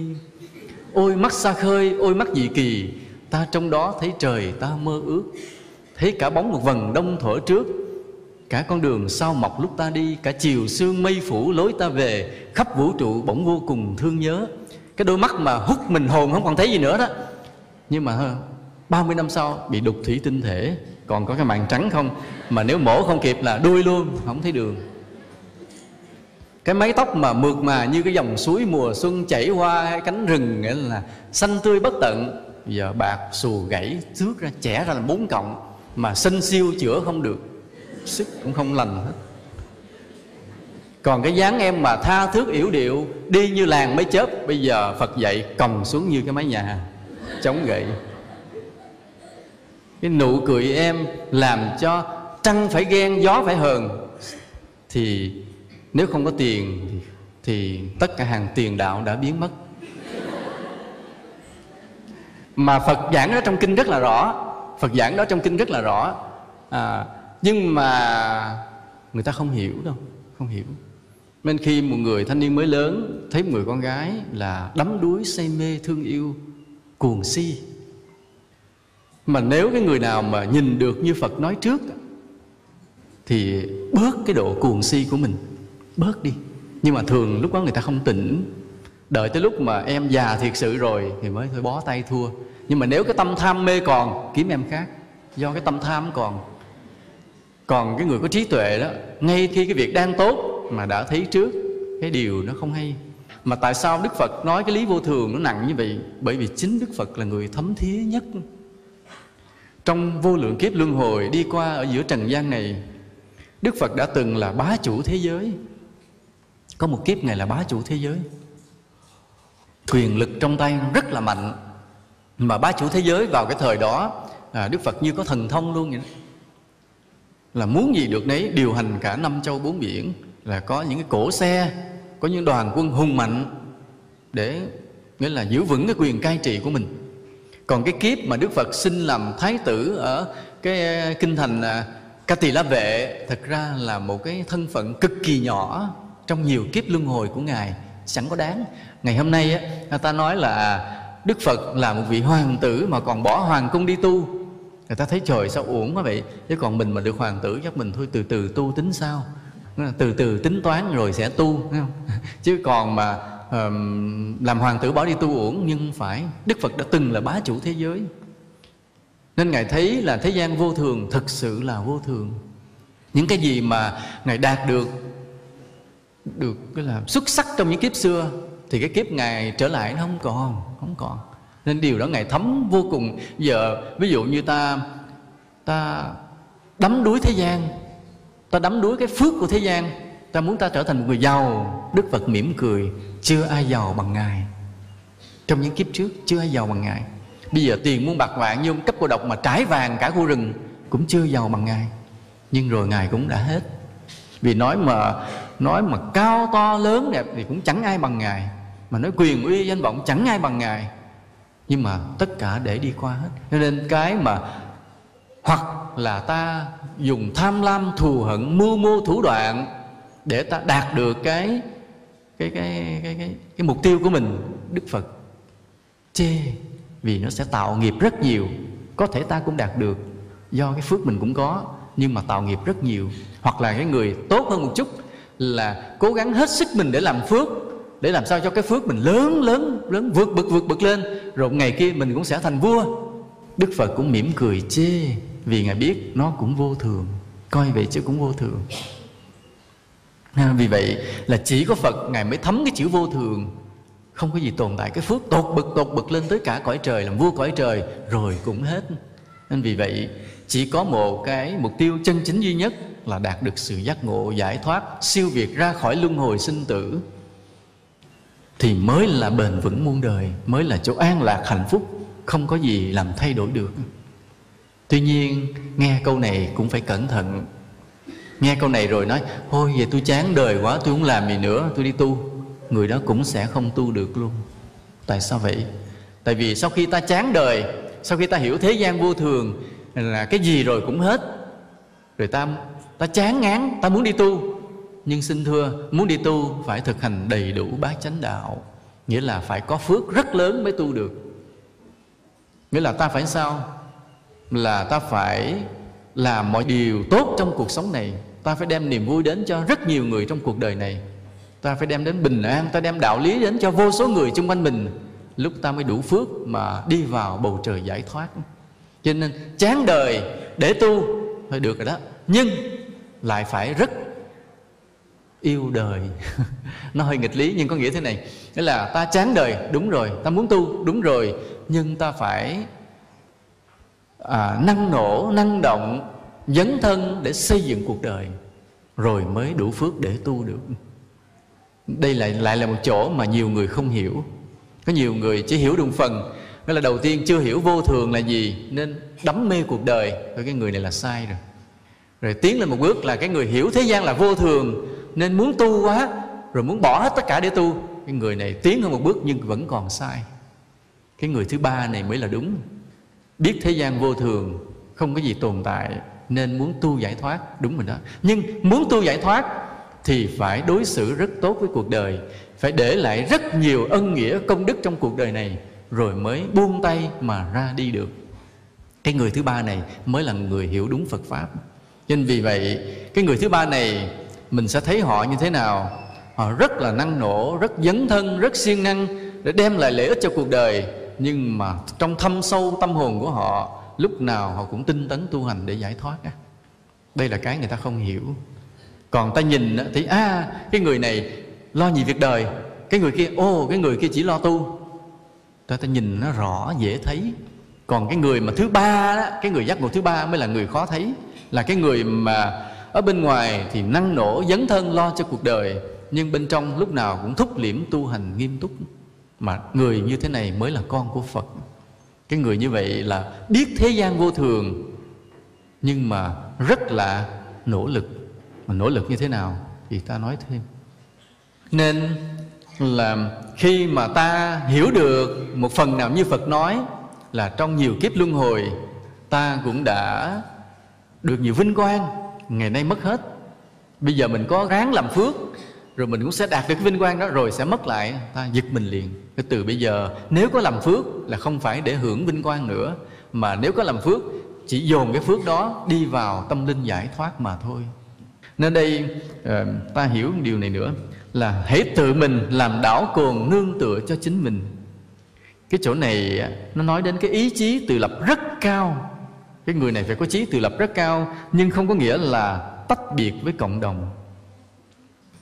Ôi mắt xa khơi, ôi mắt dị kỳ, ta trong đó thấy trời, ta mơ ước. Thấy cả bóng một vần đông thổi trước, cả con đường sao mọc lúc ta đi, cả chiều sương mây phủ lối ta về, khắp vũ trụ bỗng vô cùng thương nhớ. Cái đôi mắt mà hút mình hồn không còn thấy gì nữa đó. Nhưng mà 30 năm sau bị đục thủy tinh thể, còn có cái màn trắng không? Mà nếu mổ không kịp là đuôi luôn, không thấy đường cái mái tóc mà mượt mà như cái dòng suối mùa xuân chảy qua cánh rừng, nghĩa là xanh tươi bất tận. Giờ bạc xù gãy, thước ra, chẻ ra là bốn cộng mà sinh siêu chữa không được. Sức cũng không lành hết. Còn cái dáng em mà tha thước yểu điệu, đi như làng mấy chớp, bây giờ phật dạy còng xuống như cái mái nhà chống gậy. Cái nụ cười em làm cho trăng phải ghen, gió phải hờn, thì nếu không có tiền thì, thì tất cả hàng tiền đạo đã biến mất. Mà phật giảng đó trong kinh rất là rõ. Phật giảng đó trong kinh rất là rõ. À, nhưng mà người ta không hiểu đâu không hiểu. Nên khi một người thanh niên mới lớn thấy một người con gái là đắm đuối say mê thương yêu cuồng si. Mà nếu cái người nào mà nhìn được như phật nói trước thì bớt cái độ cuồng si của mình bớt đi. Nhưng mà thường lúc đó người ta không tỉnh. Đợi tới lúc mà em già thiệt sự rồi thì mới thôi bó tay thua. Nhưng mà nếu cái tâm tham mê còn, kiếm em khác. Do cái tâm tham còn. Còn cái người có trí tuệ đó, ngay khi cái việc đang tốt mà đã thấy trước, cái điều nó không hay. Mà tại sao đức phật nói cái lý vô thường nó nặng như vậy? Bởi vì chính đức phật là người thấm thía nhất. Trong vô lượng kiếp luân hồi đi qua ở giữa trần gian này, đức phật đã từng là bá chủ thế giới có một kiếp ngài là bá chủ thế giới. Quyền lực trong tay rất là mạnh. Mà bá chủ thế giới vào cái thời đó à, đức phật như có thần thông luôn vậy đó. là muốn gì được nấy điều hành cả năm châu bốn biển. Là có những cái cổ xe có những đoàn quân hùng mạnh để nghĩa là giữ vững cái quyền cai trị của mình. Còn cái kiếp mà đức phật sinh làm thái tử ở cái à, kinh thành à, ca tỳ la vệ thật ra là một cái thân phận cực kỳ nhỏ trong nhiều kiếp luân hồi của ngài sẵn có đáng. Ngày hôm nay á người ta nói là đức phật là một vị hoàng tử mà còn bỏ hoàng cung đi tu. Người ta thấy trời sao uổng quá vậy? Chứ còn mình mà được hoàng tử chắc mình thôi từ từ tu tính sao? Từ từ tính toán rồi sẽ tu không? chứ còn mà um, làm hoàng tử bỏ đi tu uổng nhưng phải đức phật đã từng là bá chủ thế giới. Nên ngài thấy là thế gian vô thường thực sự là vô thường. Những cái gì mà ngài đạt được được, cái là xuất sắc trong những kiếp xưa, thì cái kiếp ngài trở lại nó không còn không còn. Nên điều đó ngài thấm vô cùng. Giờ, ví dụ như ta ta đắm đuối thế gian, ta đắm đuối cái phước của thế gian, ta muốn ta trở thành một người giàu, đức phật mỉm cười, chưa ai giàu bằng ngài. Trong những kiếp trước, chưa ai giàu bằng ngài. Bây giờ tiền muôn bạc vạn như cấp cô độc mà trái vàng cả khu rừng cũng chưa giàu bằng ngài. Nhưng rồi ngài cũng đã hết. Vì nói mà nói mà cao to lớn đẹp thì cũng chẳng ai bằng ngài. Mà nói quyền uy danh vọng chẳng ai bằng ngài. Nhưng mà tất cả để đi qua hết. Cho nên cái mà hoặc là ta dùng tham lam thù hận mưu mô thủ đoạn để ta đạt được cái cái cái cái cái, cái mục tiêu của mình đức phật. Chê vì nó sẽ tạo nghiệp rất nhiều. Có thể ta cũng đạt được. Do cái phước mình cũng có nhưng mà tạo nghiệp rất nhiều. Hoặc là cái người tốt hơn một chút là cố gắng hết sức mình để làm phước, để làm sao cho cái phước mình lớn lớn lớn, vượt bực vượt bực lên. Rồi ngày kia mình cũng sẽ thành vua. Đức phật cũng mỉm cười chê, vì ngài biết nó cũng vô thường, coi vậy chứ cũng vô thường. À, vì vậy là chỉ có phật ngài mới thấm cái chữ vô thường. Không có gì tồn tại, cái phước tột bực tột bực lên tới cả cõi trời, làm vua cõi trời, rồi cũng hết. Nên vì vậy chỉ có một cái mục tiêu chân chính duy nhất là đạt được sự giác ngộ, giải thoát, siêu việt ra khỏi luân hồi sinh tử. Thì mới là bền vững muôn đời, mới là chỗ an lạc hạnh phúc, không có gì làm thay đổi được. Tuy nhiên, nghe câu này cũng phải cẩn thận. Nghe câu này rồi nói thôi về tôi chán đời quá, tôi không làm gì nữa, tôi đi tu. Người đó cũng sẽ không tu được luôn. Tại sao vậy? Tại vì sau khi ta chán đời, sau khi ta hiểu thế gian vô thường là cái gì rồi cũng hết. Rồi ta ta chán ngán, ta muốn đi tu. Nhưng xin thưa, muốn đi tu phải thực hành đầy đủ bát chánh đạo. Nghĩa là phải có phước rất lớn mới tu được. Nghĩa là ta phải sao? Là ta phải làm mọi điều tốt trong cuộc sống này. Ta phải đem niềm vui đến cho rất nhiều người trong cuộc đời này. Ta phải đem đến bình an, ta đem đạo lý đến cho vô số người xung quanh mình. Lúc ta mới đủ phước mà đi vào bầu trời giải thoát cho nên chán đời để tu phải được rồi đó. Nhưng lại phải rất yêu đời. Nó hơi nghịch lý nhưng có nghĩa thế này. Nghĩa là ta chán đời đúng rồi ta muốn tu đúng rồi. Nhưng ta phải à, năng nổ năng động dấn thân để xây dựng cuộc đời rồi mới đủ phước để tu được. Đây lại lại là một chỗ mà nhiều người không hiểu. Có nhiều người chỉ hiểu được phần. Nghĩa là đầu tiên chưa hiểu vô thường là gì, nên đắm mê cuộc đời. Rồi cái người này là sai rồi. Rồi tiến lên một bước là cái người hiểu thế gian là vô thường, nên muốn tu quá, rồi muốn bỏ hết tất cả để tu. Cái người này tiến hơn một bước nhưng vẫn còn sai. Cái người thứ ba này mới là đúng. Biết thế gian vô thường, không có gì tồn tại, nên muốn tu giải thoát. Đúng rồi đó. Nhưng muốn tu giải thoát thì phải đối xử rất tốt với cuộc đời, phải để lại rất nhiều ân nghĩa, công đức trong cuộc đời này rồi mới buông tay mà ra đi được. Cái người thứ ba này mới là người hiểu đúng phật pháp. Nên vì vậy, cái người thứ ba này, mình sẽ thấy họ như thế nào? Họ rất là năng nổ, rất dấn thân, rất siêng năng để đem lại lợi ích cho cuộc đời. Nhưng mà trong thâm sâu tâm hồn của họ, lúc nào họ cũng tinh tấn tu hành để giải thoát đây là cái người ta không hiểu. Còn ta nhìn thì à cái người này lo nhiều việc đời. Cái người kia, ô, cái người kia chỉ lo tu ta ta nhìn nó rõ, dễ thấy. Còn cái người mà thứ ba đó, cái người giác ngộ thứ ba mới là người khó thấy. Là cái người mà ở bên ngoài thì năng nổ, dấn thân, lo cho cuộc đời, nhưng bên trong lúc nào cũng thúc liễm tu hành nghiêm túc. Mà người như thế này mới là con của phật. Cái người như vậy là biết thế gian vô thường, nhưng mà rất là nỗ lực. Mà nỗ lực như thế nào thì ta nói thêm. Nên là khi mà ta hiểu được một phần nào như phật nói là trong nhiều kiếp luân hồi, ta cũng đã được nhiều vinh quang, ngày nay mất hết. Bây giờ mình có ráng làm phước, rồi mình cũng sẽ đạt được cái vinh quang đó, rồi sẽ mất lại, ta giật mình liền. Cái từ bây giờ, nếu có làm phước là không phải để hưởng vinh quang nữa, mà nếu có làm phước, chỉ dồn cái phước đó đi vào tâm linh giải thoát mà thôi. Nên đây ờ, ta hiểu điều này nữa là hãy tự mình làm đảo cồn nương tựa cho chính mình. Cái chỗ này à, nó nói đến cái ý chí tự lập rất cao. Cái người này phải có chí tự lập rất cao, nhưng không có nghĩa là tách biệt với cộng đồng.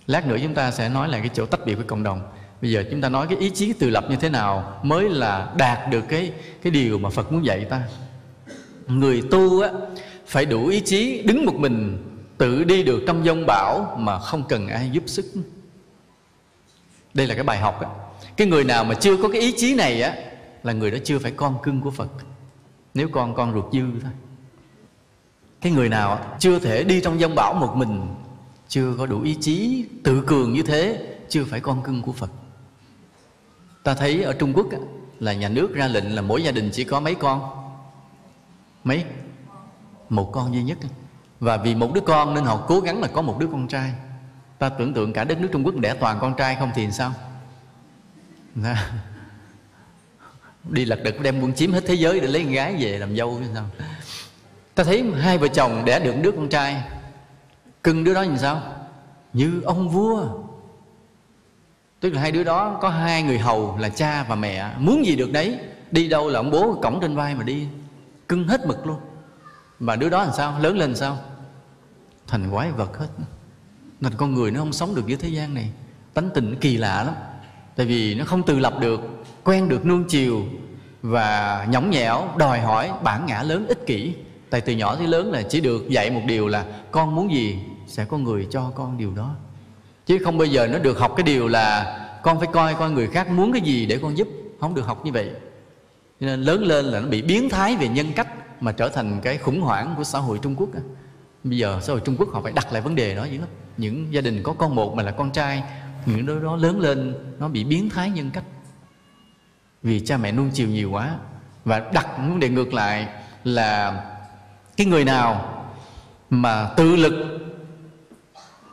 Lát nữa chúng ta sẽ nói lại cái chỗ tách biệt với cộng đồng. Bây giờ chúng ta nói cái ý chí tự lập như thế nào mới là đạt được cái cái điều mà phật muốn dạy ta. Người tu á, phải đủ ý chí đứng một mình, tự đi được trong dông bão mà không cần ai giúp sức đây là cái bài học á. Cái người nào mà chưa có cái ý chí này á, là người đó chưa phải con cưng của phật. Nếu con con ruột dư thôi. Cái người nào chưa thể đi trong dông bão một mình, chưa có đủ ý chí tự cường như thế, chưa phải con cưng của phật. Ta thấy ở trung quốc là nhà nước ra lệnh là mỗi gia đình chỉ có mấy con? Mấy? Một con duy nhất. Và vì một đứa con nên họ cố gắng là có một đứa con trai ta tưởng tượng cả đất nước trung quốc đẻ toàn con trai không thì sao? Đi lật đật đem quân chiếm hết thế giới để lấy con gái về làm dâu như sao? Ta thấy hai vợ chồng đẻ được đứa con trai. Cưng đứa đó như sao? Như ông vua. Tức là hai đứa đó có hai người hầu là cha và mẹ. Muốn gì được đấy? Đi đâu là ông bố cổng trên vai mà đi. Cưng hết mực luôn. Và đứa đó làm sao? Lớn lên làm sao? Thành quái vật hết nên con người nó không sống được với thế gian này. Tánh tình kỳ lạ lắm. Tại vì nó không tự lập được, quen được nuông chiều và nhõng nhẽo, đòi hỏi bản ngã lớn ích kỷ. Tại từ nhỏ tới lớn là chỉ được dạy một điều là con muốn gì sẽ có người cho con điều đó. Chứ không bao giờ nó được học cái điều là con phải coi coi người khác muốn cái gì để con giúp. Không được học như vậy. Cho nên lớn lên là nó bị biến thái về nhân cách mà trở thành cái khủng hoảng của xã hội Trung Quốc bây giờ xã hội Trung Quốc họ phải đặt lại vấn đề đó dữ lắm. Những gia đình có con một mà là con trai, những đứa đó lớn lên, nó bị biến thái nhân cách. Vì cha mẹ nuông chiều nhiều quá. Và đặt vấn đề ngược lại là cái người nào mà tự lực,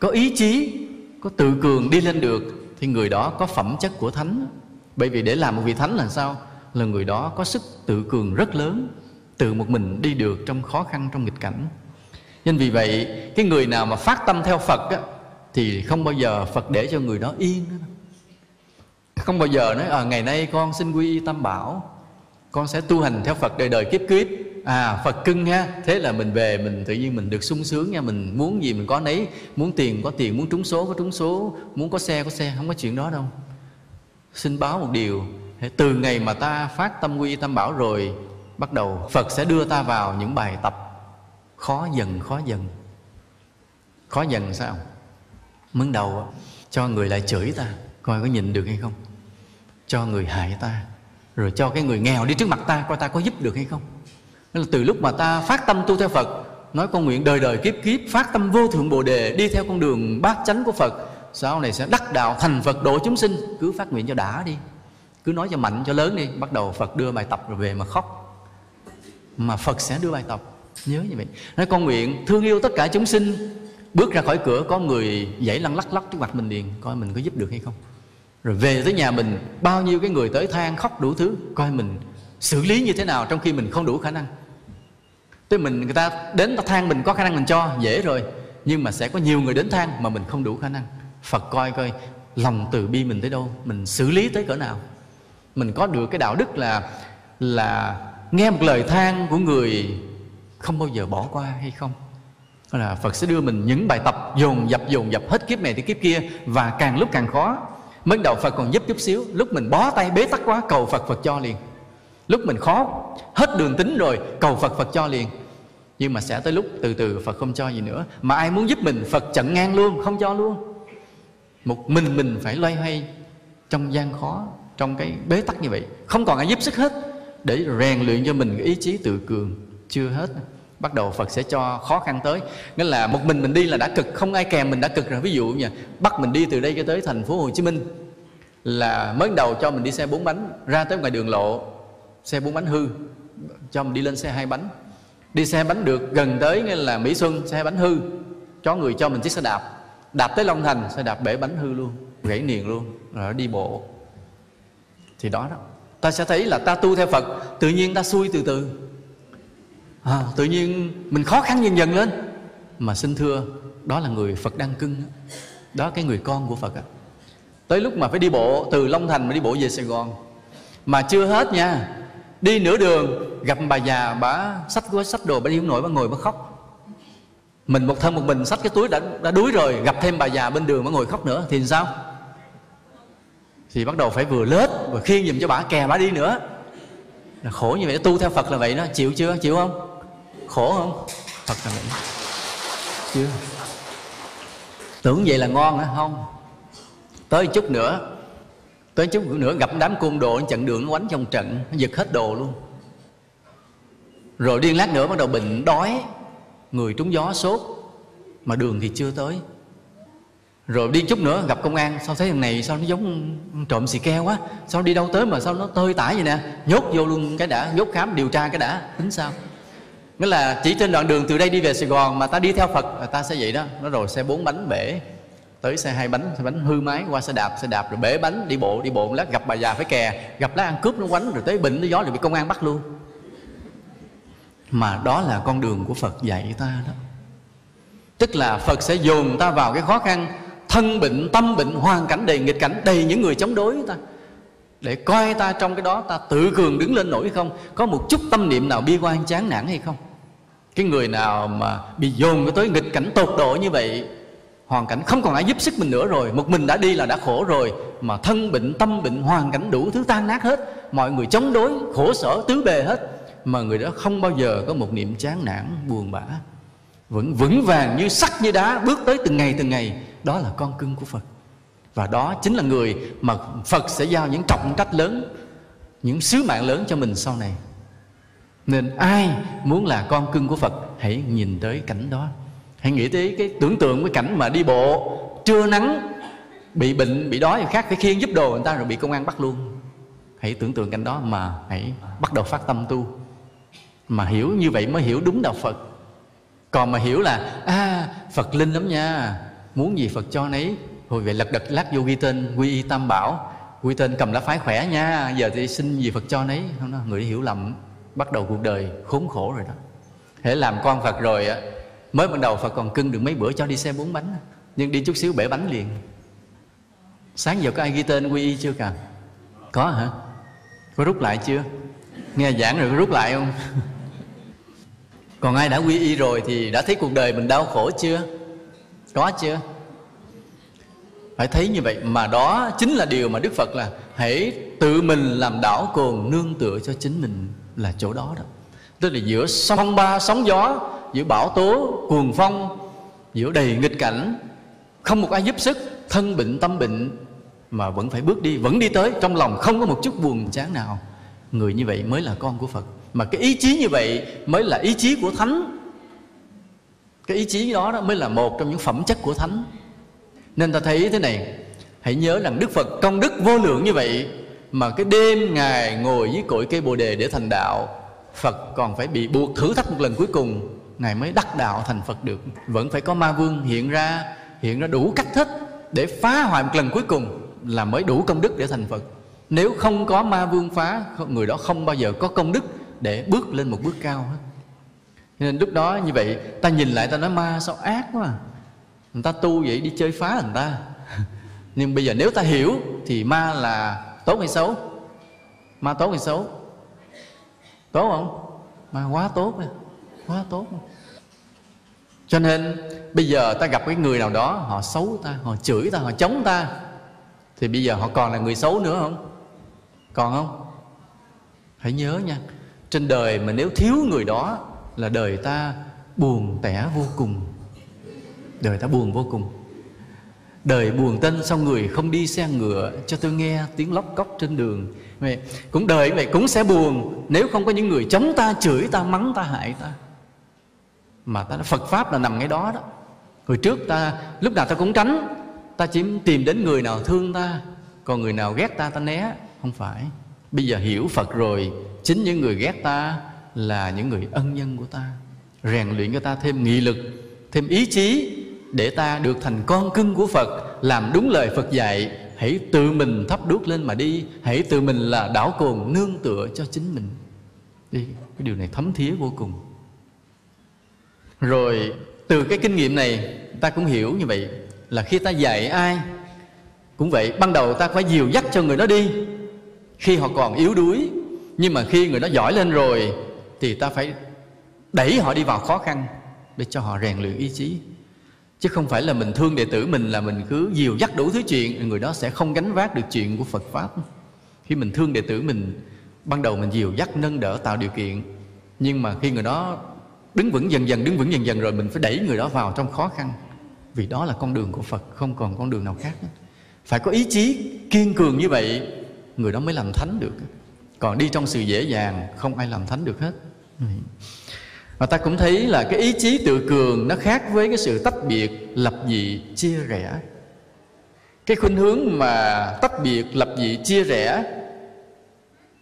có ý chí, có tự cường đi lên được, thì người đó có phẩm chất của thánh. Bởi vì để làm một vị thánh là sao? Là người đó có sức tự cường rất lớn, tự một mình đi được trong khó khăn, trong nghịch cảnh nên vì vậy cái người nào mà phát tâm theo phật á, thì không bao giờ phật để cho người đó yên không bao giờ nói à, ngày nay con xin quy y tam bảo con sẽ tu hành theo phật đời đời kiếp kiếp. À phật cưng ha thế là mình về mình tự nhiên mình được sung sướng nha mình muốn gì mình có nấy muốn tiền có tiền muốn trúng số có trúng số muốn có xe có xe không có chuyện đó đâu. Xin báo một điều từ ngày mà ta phát tâm quy tâm bảo rồi bắt đầu phật sẽ đưa ta vào những bài tập khó dần khó dần. Khó dần sao? Mướn đầu cho người lại chửi ta, coi có nhìn được hay không? Cho người hại ta, rồi cho cái người nghèo đi trước mặt ta, coi ta có giúp được hay không? Nên là từ lúc mà ta phát tâm tu theo Phật, nói con nguyện đời đời kiếp kiếp, phát tâm vô thượng bồ đề, đi theo con đường bát chánh của Phật, sau này sẽ đắc đạo thành Phật độ chúng sinh. Cứ phát nguyện cho đã đi. Cứ nói cho mạnh, cho lớn đi. Bắt đầu Phật đưa bài tập rồi về mà khóc. Mà Phật sẽ đưa bài tập nhớ như vậy. Nói, con nguyện thương yêu tất cả chúng sinh, bước ra khỏi cửa, có người dãy lăn lắc lắc trước mặt mình liền, coi mình có giúp được hay không. Rồi về tới nhà mình, bao nhiêu cái người tới than khóc đủ thứ, coi mình xử lý như thế nào trong khi mình không đủ khả năng. Tới mình, người ta đến ta than mình có khả năng mình cho, dễ rồi, nhưng mà sẽ có nhiều người đến than mà mình không đủ khả năng. Phật coi coi, lòng từ bi mình tới đâu, mình xử lý tới cỡ nào. Mình có được cái đạo đức là là nghe một lời than của người không bao giờ bỏ qua hay không? Là Phật sẽ đưa mình những bài tập dồn dập dồn dập hết kiếp này tới kiếp kia và càng lúc càng khó. Mới đầu Phật còn giúp chút xíu, lúc mình bó tay bế tắc quá, cầu Phật Phật cho liền. Lúc mình khó, hết đường tính rồi, cầu Phật Phật cho liền. Nhưng mà sẽ tới lúc từ từ Phật không cho gì nữa. Mà ai muốn giúp mình, Phật chặn ngang luôn, không cho luôn. Một mình mình phải loay hoay trong gian khó, trong cái bế tắc như vậy. Không còn ai giúp sức hết. Để rèn luyện cho mình cái ý chí tự cường chưa hết. Bắt đầu Phật sẽ cho khó khăn tới. Nghĩa là một mình mình đi là đã cực, không ai kèm mình đã cực rồi. Ví dụ như bắt mình đi từ đây cho tới thành phố Hồ Chí Minh là mới đầu cho mình đi xe bốn bánh, ra tới ngoài đường lộ, xe bốn bánh hư, cho mình đi lên xe hai bánh. Đi xe bánh được gần tới nghĩa là Mỹ Xuân, xe bánh hư cho người cho mình chiếc xe đạp. Đạp tới Long Thành, xe đạp bể bánh hư luôn, gãy niền luôn, rồi đi bộ. Thì đó đó. Ta sẽ thấy là ta tu theo Phật, tự nhiên ta xuôi từ từ à, tự nhiên mình khó khăn dần dần lên. Mà xin thưa đó là người Phật đang cưng đó cái người con của Phật á tới lúc mà phải đi bộ từ Long Thành mà đi bộ về Sài Gòn. Mà chưa hết nha đi nửa đường gặp bà già bà sách gói sách đồ bà đi không nổi bà ngồi bà khóc. Mình một thân một mình xách cái túi đã đã đuối rồi gặp thêm bà già bên đường bà ngồi khóc nữa thì sao? Thì bắt đầu phải vừa lết vừa khiêng giùm cho bà kè bà đi nữa. Là khổ như vậy tu theo Phật là vậy đó. Chịu chưa? Chịu không? Khổ không? Phật là vậy chưa. Tưởng vậy là ngon hả? Không. Tới chút nữa tới chút nữa gặp đám côn đồ chặn đường nó quánh trong trận nó giật hết đồ luôn. Rồi điên lát nữa bắt đầu bệnh đói người trúng gió sốt mà đường thì chưa tới. Rồi đi chút nữa gặp công an sao thấy thằng này sao nó giống trộm xì ke quá? Sao đi đâu tới mà sao nó tơi tải vậy nè? Nhốt vô luôn cái đã nhốt khám điều tra cái đã tính sao nghĩa là chỉ trên đoạn đường từ đây đi về sài gòn mà ta đi theo phật là ta sẽ vậy đó. Nó rồi xe bốn bánh bể. Tới xe hai bánh xe bánh hư máy qua xe đạp xe đạp, rồi bể bánh, đi bộ đi bộ một lát, gặp bà già phải kè. Gặp lá ăn cướp, nó quánh, rồi tới bệnh, nó gió, rồi bị công an bắt luôn. Mà đó là con đường của phật dạy ta đó. Tức là phật sẽ dồn ta vào cái khó khăn, thân bệnh, tâm bệnh, hoàn cảnh đầy nghịch cảnh, đầy những người chống đối ta. Để coi ta trong cái đó, ta tự cường đứng lên nổi không? Có một chút tâm niệm nào bi quan, chán nản hay không? Cái người nào mà bị dồn tới nghịch cảnh tột độ như vậy, hoàn cảnh không còn ai giúp sức mình nữa rồi. Một mình đã đi là đã khổ rồi, mà thân bệnh, tâm bệnh, hoàn cảnh đủ thứ tan nát hết. Mọi người chống đối, khổ sở, tứ bề hết. Mà người đó không bao giờ có một niệm chán nản, buồn bã. Vẫn vững vàng như sắt như đá bước tới từng ngày từng ngày. Đó là con cưng của phật. Và đó chính là người mà phật sẽ giao những trọng trách lớn, những sứ mạng lớn cho mình sau này nên ai muốn là con cưng của phật, hãy nhìn tới cảnh đó. Hãy nghĩ tới cái tưởng tượng cái cảnh mà đi bộ, trưa nắng, bị bệnh, bị đói khác phải khiêng giúp đồ người ta rồi bị công an bắt luôn. Hãy tưởng tượng cảnh đó mà hãy bắt đầu phát tâm tu. Mà hiểu như vậy mới hiểu đúng đạo phật. Còn mà hiểu là à phật linh lắm nha, muốn gì phật cho nấy hồi về lật đật lát vô ghi tên quy y tam bảo. Quy tên cầm lá phái khỏe nha, giờ thì xin gì phật cho nấy không đó, người hiểu lầm bắt đầu cuộc đời khốn khổ rồi đó. Hễ làm con phật rồi á, mới ban đầu phật còn cưng được mấy bữa cho đi xe bốn bánh nhưng đi chút xíu bể bánh liền. Sáng giờ có ai ghi tên quy y chưa cả có hả? Có rút lại chưa? Nghe giảng rồi có rút lại không? Còn ai đã quy y rồi thì đã thấy cuộc đời mình đau khổ chưa? Có chưa? Phải thấy như vậy, mà đó chính là điều mà đức phật là hãy tự mình làm đảo cồn nương tựa cho chính mình là chỗ đó đó. Tức là giữa sông ba sóng gió giữa bão tố cuồng phong giữa đầy nghịch cảnh không một ai giúp sức thân bệnh tâm bệnh mà vẫn phải bước đi vẫn đi tới trong lòng không có một chút buồn chán nào. Người như vậy mới là con của phật. Mà cái ý chí như vậy mới là ý chí của thánh. Cái ý chí đó, đó mới là một trong những phẩm chất của thánh. Nên ta thấy thế này hãy nhớ rằng đức phật công đức vô lượng như vậy mà cái đêm ngài ngồi dưới cội cây bồ đề để thành đạo, phật còn phải bị buộc thử thách một lần cuối cùng, ngài mới đắc đạo thành phật được. Vẫn phải có ma vương hiện ra hiện ra đủ cách thức để phá hoại một lần cuối cùng là mới đủ công đức để thành phật. Nếu không có ma vương phá người đó không bao giờ có công đức để bước lên một bước cao hết. Nên lúc đó như vậy, ta nhìn lại ta nói, ma, sao ác quá à. người ta tu vậy đi chơi phá người ta. Nhưng bây giờ nếu ta hiểu thì ma là tốt hay xấu. Ma tốt hay xấu. Tốt không? Ma quá tốt rồi quá tốt cho nên, bây giờ ta gặp cái người nào đó, họ xấu ta, họ chửi ta, họ chống ta, thì bây giờ họ còn là người xấu nữa không? Còn không? Hãy nhớ nha, trên đời mà nếu thiếu người đó là đời ta buồn tẻ vô cùng. Đời ta buồn vô cùng đời buồn tên sao người không đi xe ngựa cho tôi nghe tiếng lóc cóc trên đường. Mày, cũng đời mày cũng sẽ buồn nếu không có những người chống ta chửi ta mắng ta hại ta. Mà ta Phật pháp là nằm ngay đó đó. Hồi trước ta lúc nào ta cũng tránh ta chỉ tìm đến người nào thương ta còn người nào ghét ta ta né. Không phải. Bây giờ hiểu Phật rồi chính những người ghét ta là những người ân nhân của ta. Rèn luyện cho ta thêm nghị lực thêm ý chí để ta được thành con cưng của Phật, làm đúng lời Phật dạy, hãy tự mình thắp đuốc lên mà đi, hãy tự mình là đảo cồn nương tựa cho chính mình. Đi, cái điều này thấm thía vô cùng. Rồi, từ cái kinh nghiệm này, ta cũng hiểu như vậy, là khi ta dạy ai, cũng vậy, ban đầu ta phải dìu dắt cho người đó đi. Khi họ còn yếu đuối, nhưng mà khi người đó giỏi lên rồi, thì ta phải đẩy họ đi vào khó khăn để cho họ rèn luyện ý chí chứ không phải là mình thương đệ tử mình là mình cứ dìu dắt đủ thứ chuyện, người đó sẽ không gánh vác được chuyện của Phật pháp. Khi mình thương đệ tử mình, ban đầu mình dìu dắt, nâng đỡ, tạo điều kiện. Nhưng mà khi người đó đứng vững dần dần, đứng vững dần dần rồi mình phải đẩy người đó vào trong khó khăn. Vì đó là con đường của Phật, không còn con đường nào khác phải có ý chí kiên cường như vậy, người đó mới làm thánh được. Còn đi trong sự dễ dàng, không ai làm thánh được hết và ta cũng thấy là cái ý chí tự cường nó khác với cái sự tách biệt lập dị chia rẽ. Cái khuynh hướng mà tách biệt lập dị chia rẽ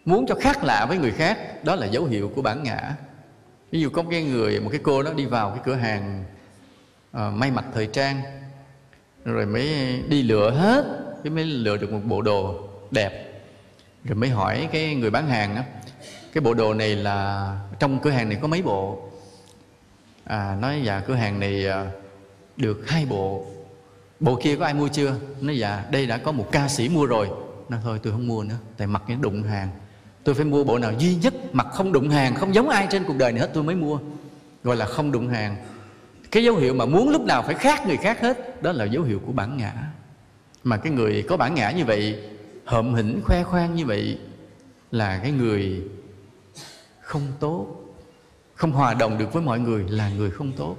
muốn cho khác lạ với người khác đó là dấu hiệu của bản ngã. Ví dụ có cái người một cái cô đó đi vào cái cửa hàng uh, may mặc thời trang rồi mới đi lựa hết cái mới lựa được một bộ đồ đẹp. Rồi mới hỏi cái người bán hàng đó cái bộ đồ này là trong cửa hàng này có mấy bộ? À nói dạ cửa hàng này à, được hai bộ. Bộ kia có ai mua chưa? Nói dạ đây đã có một ca sĩ mua rồi. Nói thôi tôi không mua nữa tại mặt nó đụng hàng. Tôi phải mua bộ nào duy nhất mặt không đụng hàng không giống ai trên cuộc đời này hết tôi mới mua. Gọi là không đụng hàng. Cái dấu hiệu mà muốn lúc nào phải khác người khác hết đó là dấu hiệu của bản ngã. Mà cái người có bản ngã như vậy hợm hĩnh khoe khoang như vậy là cái người không tốt không hòa đồng được với mọi người là người không tốt.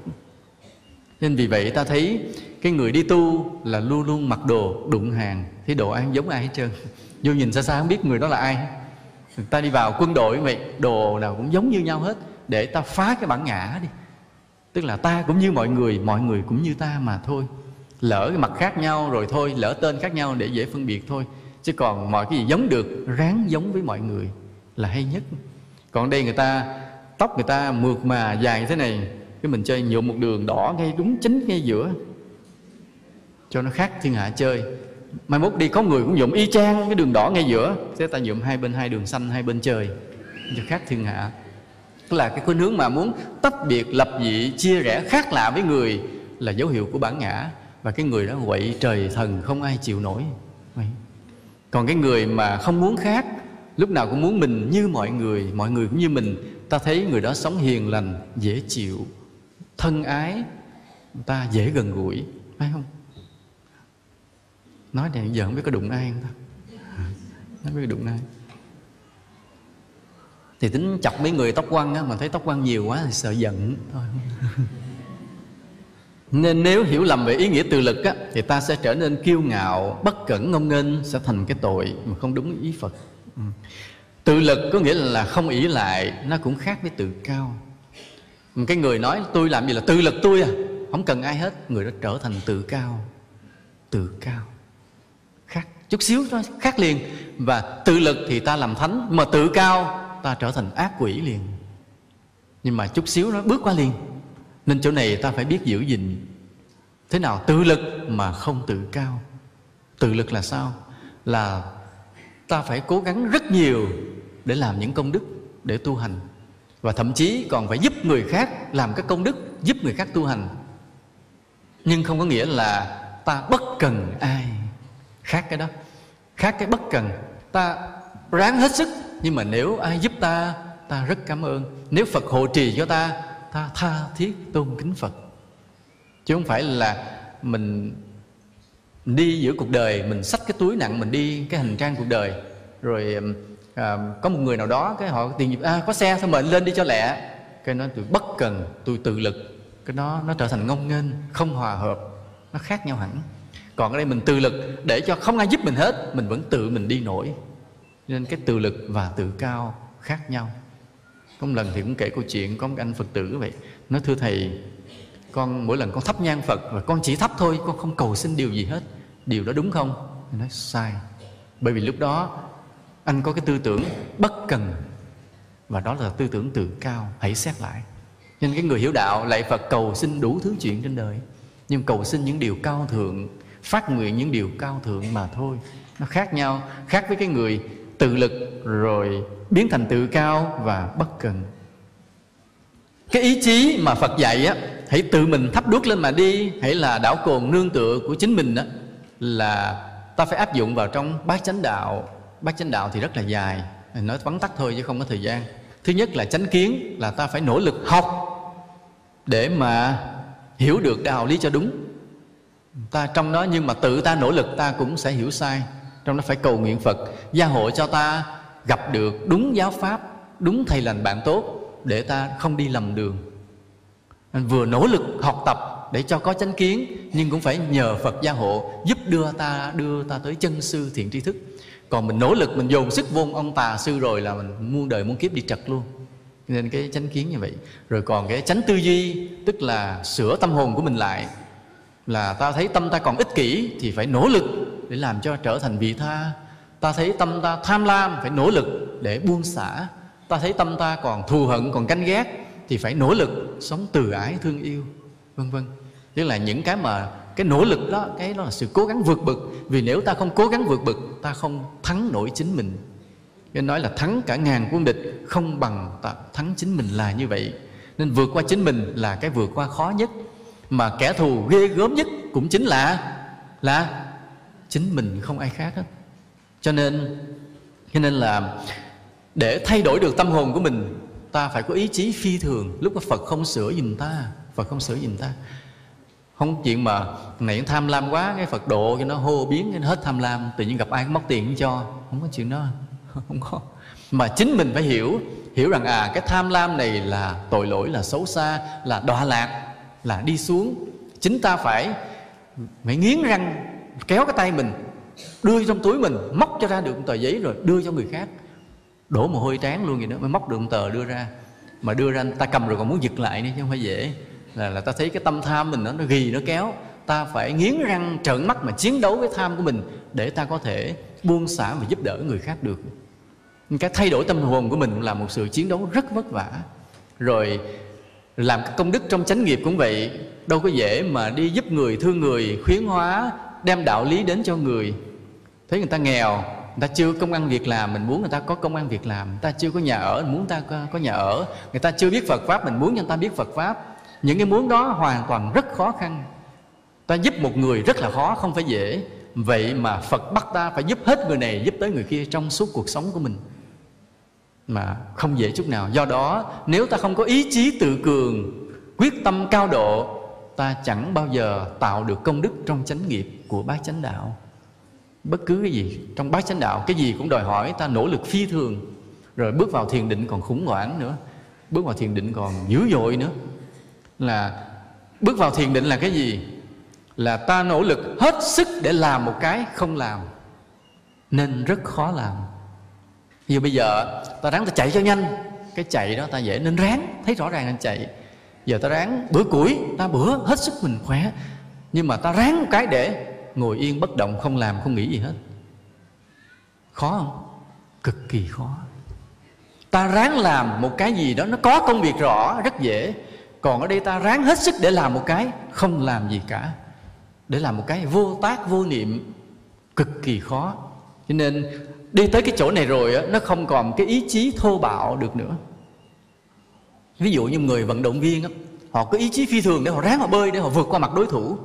Nên vì vậy ta thấy cái người đi tu là luôn luôn mặc đồ đụng hàng, thấy đồ ai giống ai hết trơn. Vô nhìn xa xa không biết người đó là ai. Người ta đi vào quân đội vậy, đồ nào cũng giống như nhau hết, để ta phá cái bản ngã đi. Tức là ta cũng như mọi người mọi người cũng như ta mà thôi. Lỡ cái mặt khác nhau rồi thôi, lỡ tên khác nhau để dễ phân biệt thôi. Chứ còn mọi cái gì giống được, ráng giống với mọi người là hay nhất. Còn đây người ta tóc người ta mượt mà dài như thế này, cái mình chơi nhuộm một đường đỏ ngay đúng chính ngay giữa. Cho nó khác thiên hạ chơi. Mai mốt đi có người cũng nhuộm y chang cái đường đỏ ngay giữa. Thế ta nhuộm hai bên hai đường xanh, hai bên chơi cho khác thiên hạ. Tức là cái khuynh hướng mà muốn tách biệt, lập dị, chia rẽ, khác lạ với người là dấu hiệu của bản ngã. Và cái người đó quậy trời thần không ai chịu nổi. Còn cái người mà không muốn khác, lúc nào cũng muốn mình như mọi người mọi người cũng như mình ta thấy người đó sống hiền lành dễ chịu thân ái ta dễ gần gũi phải không? Nói này giờ không biết có đụng ai không ta? Nói biết đụng ai. Thì tính chọc mấy người tóc quăng á mà thấy tóc quăng nhiều quá thì sợ giận thôi. Nên nếu hiểu lầm về ý nghĩa từ lực á, thì ta sẽ trở nên kiêu ngạo bất cẩn ngông nghênh sẽ thành cái tội mà không đúng ý phật. Ừ tự lực có nghĩa là không ỷ lại, nó cũng khác với tự cao. Một cái người nói, tôi làm gì là tự lực tôi à? Không cần ai hết, người đó trở thành tự cao. Tự cao. Khác, chút xíu nó khác liền. Và tự lực thì ta làm thánh, mà tự cao, ta trở thành ác quỷ liền. Nhưng mà chút xíu nó bước qua liền. Nên chỗ này ta phải biết giữ gìn. Thế nào tự lực mà không tự cao? Tự lực là sao? Là ta phải cố gắng rất nhiều để làm những công đức để tu hành. Và thậm chí còn phải giúp người khác làm các công đức giúp người khác tu hành. Nhưng không có nghĩa là ta bất cần ai khác cái đó. Khác cái bất cần, ta ráng hết sức. Nhưng mà nếu ai giúp ta ta rất cảm ơn. Nếu phật hộ trì cho ta ta tha thiết tôn kính phật. Chứ không phải là mình đi giữa cuộc đời, mình xách cái túi nặng, mình đi cái hành trang cuộc đời. Rồi à, có một người nào đó cái họ tiền dịp à có xe thôi mệnh lên đi cho lẹ. Cái nó tôi bất cần tôi tự lực. Cái nó nó trở thành ngông nghênh không hòa hợp nó khác nhau hẳn. Còn ở đây mình tự lực để cho không ai giúp mình hết mình vẫn tự mình đi nổi. Nên cái tự lực và tự cao khác nhau. Có một lần thì cũng kể câu chuyện có một anh phật tử vậy. Nó thưa thầy con mỗi lần con thắp nhang phật và con chỉ thắp thôi con không cầu xin điều gì hết. Điều đó đúng không? Anh nói sai. Bởi vì lúc đó anh có cái tư tưởng bất cần. Và đó là tư tưởng tự cao. Hãy xét lại. Nên cái người hiểu đạo lại phật cầu xin đủ thứ chuyện trên đời. Nhưng cầu xin những điều cao thượng, phát nguyện những điều cao thượng mà thôi. Nó khác nhau, khác với cái người tự lực rồi biến thành tự cao và bất cần. Cái ý chí mà phật dạy á, hãy tự mình thắp đuốc lên mà đi. Hãy là đảo cồn nương tựa của chính mình đó là ta phải áp dụng vào trong bát chánh đạo bát chánh đạo thì rất là dài, nói vắn tắt thôi chứ không có thời gian. Thứ nhất là chánh kiến, là ta phải nỗ lực học để mà hiểu được đạo lý cho đúng. Ta trong đó nhưng mà tự ta nỗ lực, ta cũng sẽ hiểu sai. Trong đó phải cầu nguyện phật, gia hộ cho ta gặp được đúng giáo pháp, đúng thầy lành bạn tốt để ta không đi lầm đường. Nên vừa nỗ lực học tập để cho có chánh kiến, nhưng cũng phải nhờ phật gia hộ giúp đưa ta đưa ta tới chân sư thiện tri thức còn mình nỗ lực, mình dồn sức vô ông tà sư rồi là mình muôn đời muôn kiếp đi trật luôn. Nên cái chánh kiến như vậy. Rồi còn cái chánh tư duy, tức là sửa tâm hồn của mình lại. Là ta thấy tâm ta còn ích kỷ thì phải nỗ lực để làm cho trở thành vị tha. Ta thấy tâm ta tham lam phải nỗ lực để buông xả. Ta thấy tâm ta còn thù hận, còn canh ghét thì phải nỗ lực sống từ ái thương yêu, vân vân. Tức là những cái mà cái nỗ lực đó, cái đó là sự cố gắng vượt bậc vì nếu ta không cố gắng vượt bậc ta không thắng nổi chính mình. Nên nói là thắng cả ngàn quân địch, không bằng ta thắng chính mình là như vậy. Nên vượt qua chính mình là cái vượt qua khó nhất. Mà kẻ thù ghê gớm nhất cũng chính là là chính mình, không ai khác hết. Cho nên cho nên là để thay đổi được tâm hồn của mình, ta phải có ý chí phi thường. Lúc đó phật không sửa giùm ta, phật không sửa giùm ta không chuyện mà này tham lam quá, cái phật độ cho nó hô biến nó hết tham lam, tự nhiên gặp ai cũng móc tiền cho. Không có chuyện đó, không có. Mà chính mình phải hiểu hiểu rằng à cái tham lam này là tội lỗi, là xấu xa, là đọa lạc, là đi xuống. Chính ta phải phải nghiến răng, kéo cái tay mình, đưa trong túi mình, móc cho ra được một tờ giấy rồi đưa cho người khác. Đổ mồ hôi trán luôn vậy đó, mới móc được một tờ đưa ra. Mà đưa ra ta cầm rồi còn muốn giật lại nữa, chứ không phải dễ là, là ta thấy cái tâm tham mình nó nó ghi nó kéo. Ta phải nghiến răng trợn mắt mà chiến đấu với tham của mình để ta có thể buông xả và giúp đỡ người khác được. Cái thay đổi tâm hồn của mình là một sự chiến đấu rất vất vả. Rồi làm công đức trong chánh nghiệp cũng vậy. Đâu có dễ mà đi giúp người thương người khuyến hóa đem đạo lý đến cho người. Thấy người ta nghèo người ta chưa công ăn việc làm mình muốn người ta có công ăn việc làm. Người ta chưa có nhà ở mình muốn ta có, có nhà ở. Người ta chưa biết phật pháp mình muốn cho người ta biết phật pháp những cái muốn đó hoàn toàn rất khó khăn. Ta giúp một người rất là khó, không phải dễ. Vậy mà phật bắt ta phải giúp hết người này, giúp tới người kia trong suốt cuộc sống của mình. Mà không dễ chút nào. Do đó, nếu ta không có ý chí tự cường, quyết tâm cao độ, ta chẳng bao giờ tạo được công đức trong chánh nghiệp của bát chánh đạo. Bất cứ cái gì, trong bát chánh đạo, cái gì cũng đòi hỏi ta nỗ lực phi thường. Rồi bước vào thiền định còn khủng hoảng nữa, bước vào thiền định còn dữ dội nữa là bước vào thiền định là cái gì? Là ta nỗ lực hết sức để làm một cái không làm, nên rất khó làm. Như bây giờ, ta ráng ta chạy cho nhanh. Cái chạy đó ta dễ, nên ráng, thấy rõ ràng anh chạy. Giờ ta ráng bữa củi, ta bữa hết sức mình khỏe. Nhưng mà ta ráng một cái để ngồi yên bất động, không làm, không nghĩ gì hết. Khó không? Cực kỳ khó. Ta ráng làm một cái gì đó nó có công việc rõ, rất dễ còn ở đây ta ráng hết sức để làm một cái không làm gì cả. Để làm một cái vô tác vô niệm cực kỳ khó. Cho nên đi tới cái chỗ này rồi á, nó không còn cái ý chí thô bạo được nữa. Ví dụ như người vận động viên á, họ có ý chí phi thường để họ ráng họ bơi để họ vượt qua mặt đối thủ.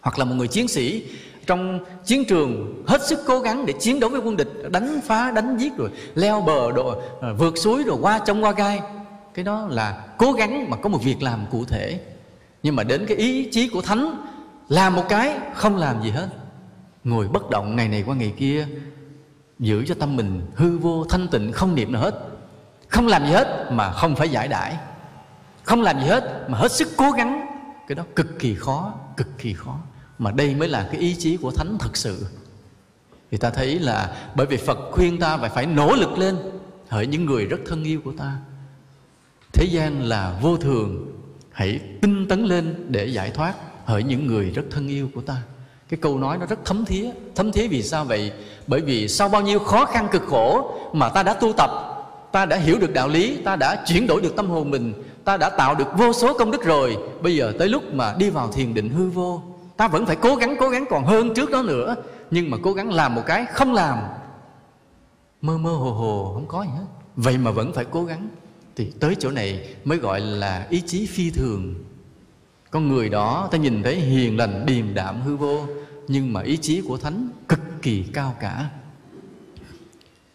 Hoặc là một người chiến sĩ trong chiến trường hết sức cố gắng để chiến đấu với quân địch đánh phá đánh giết rồi leo bờ đồ ờ, vượt suối rồi qua trong qua gai cái đó là cố gắng mà có một việc làm cụ thể. Nhưng mà đến cái ý chí của thánh, làm một cái, không làm gì hết. Ngồi bất động ngày này qua ngày kia, giữ cho tâm mình hư vô, thanh tịnh, không niệm nào hết. Không làm gì hết mà không phải giải đãi. Không làm gì hết mà hết sức cố gắng. Cái đó cực kỳ khó, cực kỳ khó. Mà đây mới là cái ý chí của thánh thật sự. Thì ta thấy là bởi vì phật khuyên ta phải phải nỗ lực lên. Hỡi những người rất thân yêu của ta thế gian là vô thường. Hãy tinh tấn lên để giải thoát hỡi những người rất thân yêu của ta. Cái câu nói nó rất thấm thía. Thấm thía vì sao vậy? Bởi vì sau bao nhiêu khó khăn cực khổ mà ta đã tu tập, ta đã hiểu được đạo lý, ta đã chuyển đổi được tâm hồn mình, ta đã tạo được vô số công đức rồi. Bây giờ tới lúc mà đi vào thiền định hư vô, ta vẫn phải cố gắng cố gắng còn hơn trước đó nữa. Nhưng mà cố gắng làm một cái không làm. Mơ mơ hồ hồ, không có gì hết. Vậy mà vẫn phải cố gắng thì tới chỗ này mới gọi là ý chí phi thường. Con người đó, ta nhìn thấy hiền lành, điềm đạm, hư vô, nhưng mà ý chí của thánh cực kỳ cao cả.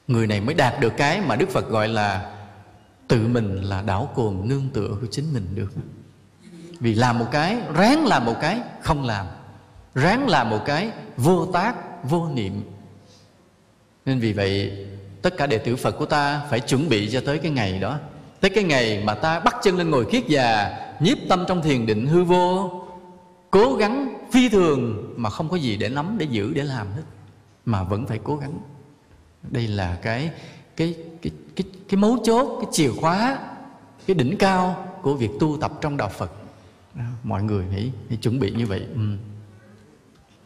Người này mới đạt được cái mà đức phật gọi là tự mình là đảo cồn nương tựa của chính mình được. Vì làm một cái, ráng làm một cái, không làm. Ráng làm một cái, vô tác, vô niệm. Nên vì vậy, tất cả đệ tử phật của ta phải chuẩn bị cho tới cái ngày đó tới cái ngày mà ta bắt chân lên ngồi kiết già nhiếp tâm trong thiền định hư vô cố gắng phi thường mà không có gì để nắm để giữ để làm hết mà vẫn phải cố gắng. Đây là cái cái cái cái cái mấu chốt cái chìa khóa cái đỉnh cao của việc tu tập trong đạo Phật. Mọi người hãy, hãy chuẩn bị như vậy. Ừ.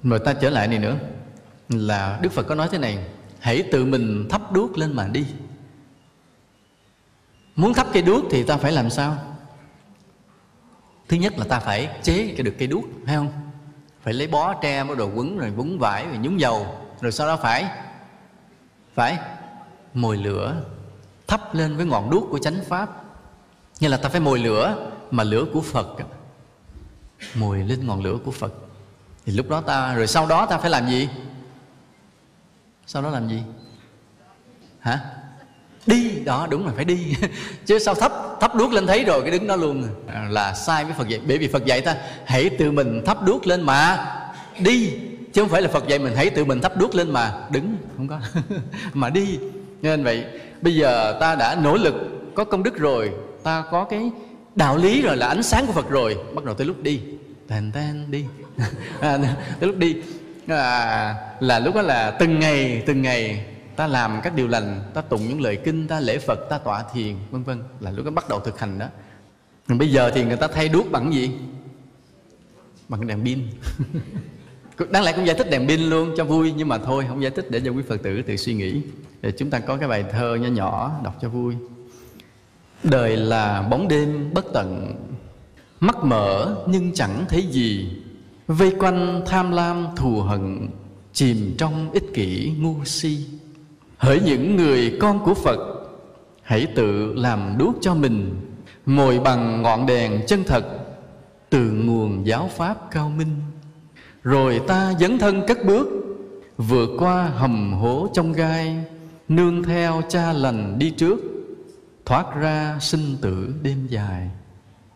rồi ta trở lại này nữa là đức phật có nói thế này hãy tự mình thắp đuốc lên mà đi muốn thắp cây đuốc thì ta phải làm sao? Thứ nhất là ta phải chế cái được cây đuốc, phải không? Phải lấy bó, tre bắt đồ quấn, rồi vúng vải, rồi nhúng dầu, rồi sau đó phải phải mồi lửa thắp lên với ngọn đuốc của chánh pháp. Như là ta phải mồi lửa mà lửa của phật. Mồi lên ngọn lửa của phật. Thì lúc đó ta, rồi sau đó ta phải làm gì? Sau đó làm gì? Hả? Đi. Đó đúng là phải đi. Chứ sao thấp thấp đuốc lên thấy rồi cái đứng đó luôn. À, là sai với phật dạy. Bởi vì phật dạy ta hãy tự mình thấp đuốc lên mà. Đi. Chứ không phải là phật dạy mình hãy tự mình thấp đuốc lên mà. Đứng không có. Mà đi. Nên vậy bây giờ ta đã nỗ lực có công đức rồi ta có cái đạo lý rồi là ánh sáng của phật rồi. Bắt đầu tới lúc đi. Tàn tan đi. À, tới lúc đi. À, là lúc đó là từng ngày từng ngày ta làm các điều lành, ta tụng những lời kinh, ta lễ phật, ta tọa thiền, vân vân, là lúc đó bắt đầu thực hành đó. Còn bây giờ thì người ta thay đuốc bằng gì? Bằng đèn pin. Đáng lẽ cũng giải thích đèn pin luôn cho vui, nhưng mà thôi, không giải thích để cho quý phật tử tự suy nghĩ. Để chúng ta có cái bài thơ nhỏ nhỏ đọc cho vui. Đời là bóng đêm bất tận, mắt mở nhưng chẳng thấy gì. Vây quanh tham lam thù hận, chìm trong ích kỷ ngu si hỡi những người con của phật, hãy tự làm đuốc cho mình, ngồi bằng ngọn đèn chân thật từ nguồn giáo pháp cao minh. Rồi ta dấn thân cất bước, vượt qua hầm hố trong gai, nương theo cha lành đi trước, thoát ra sinh tử đêm dài.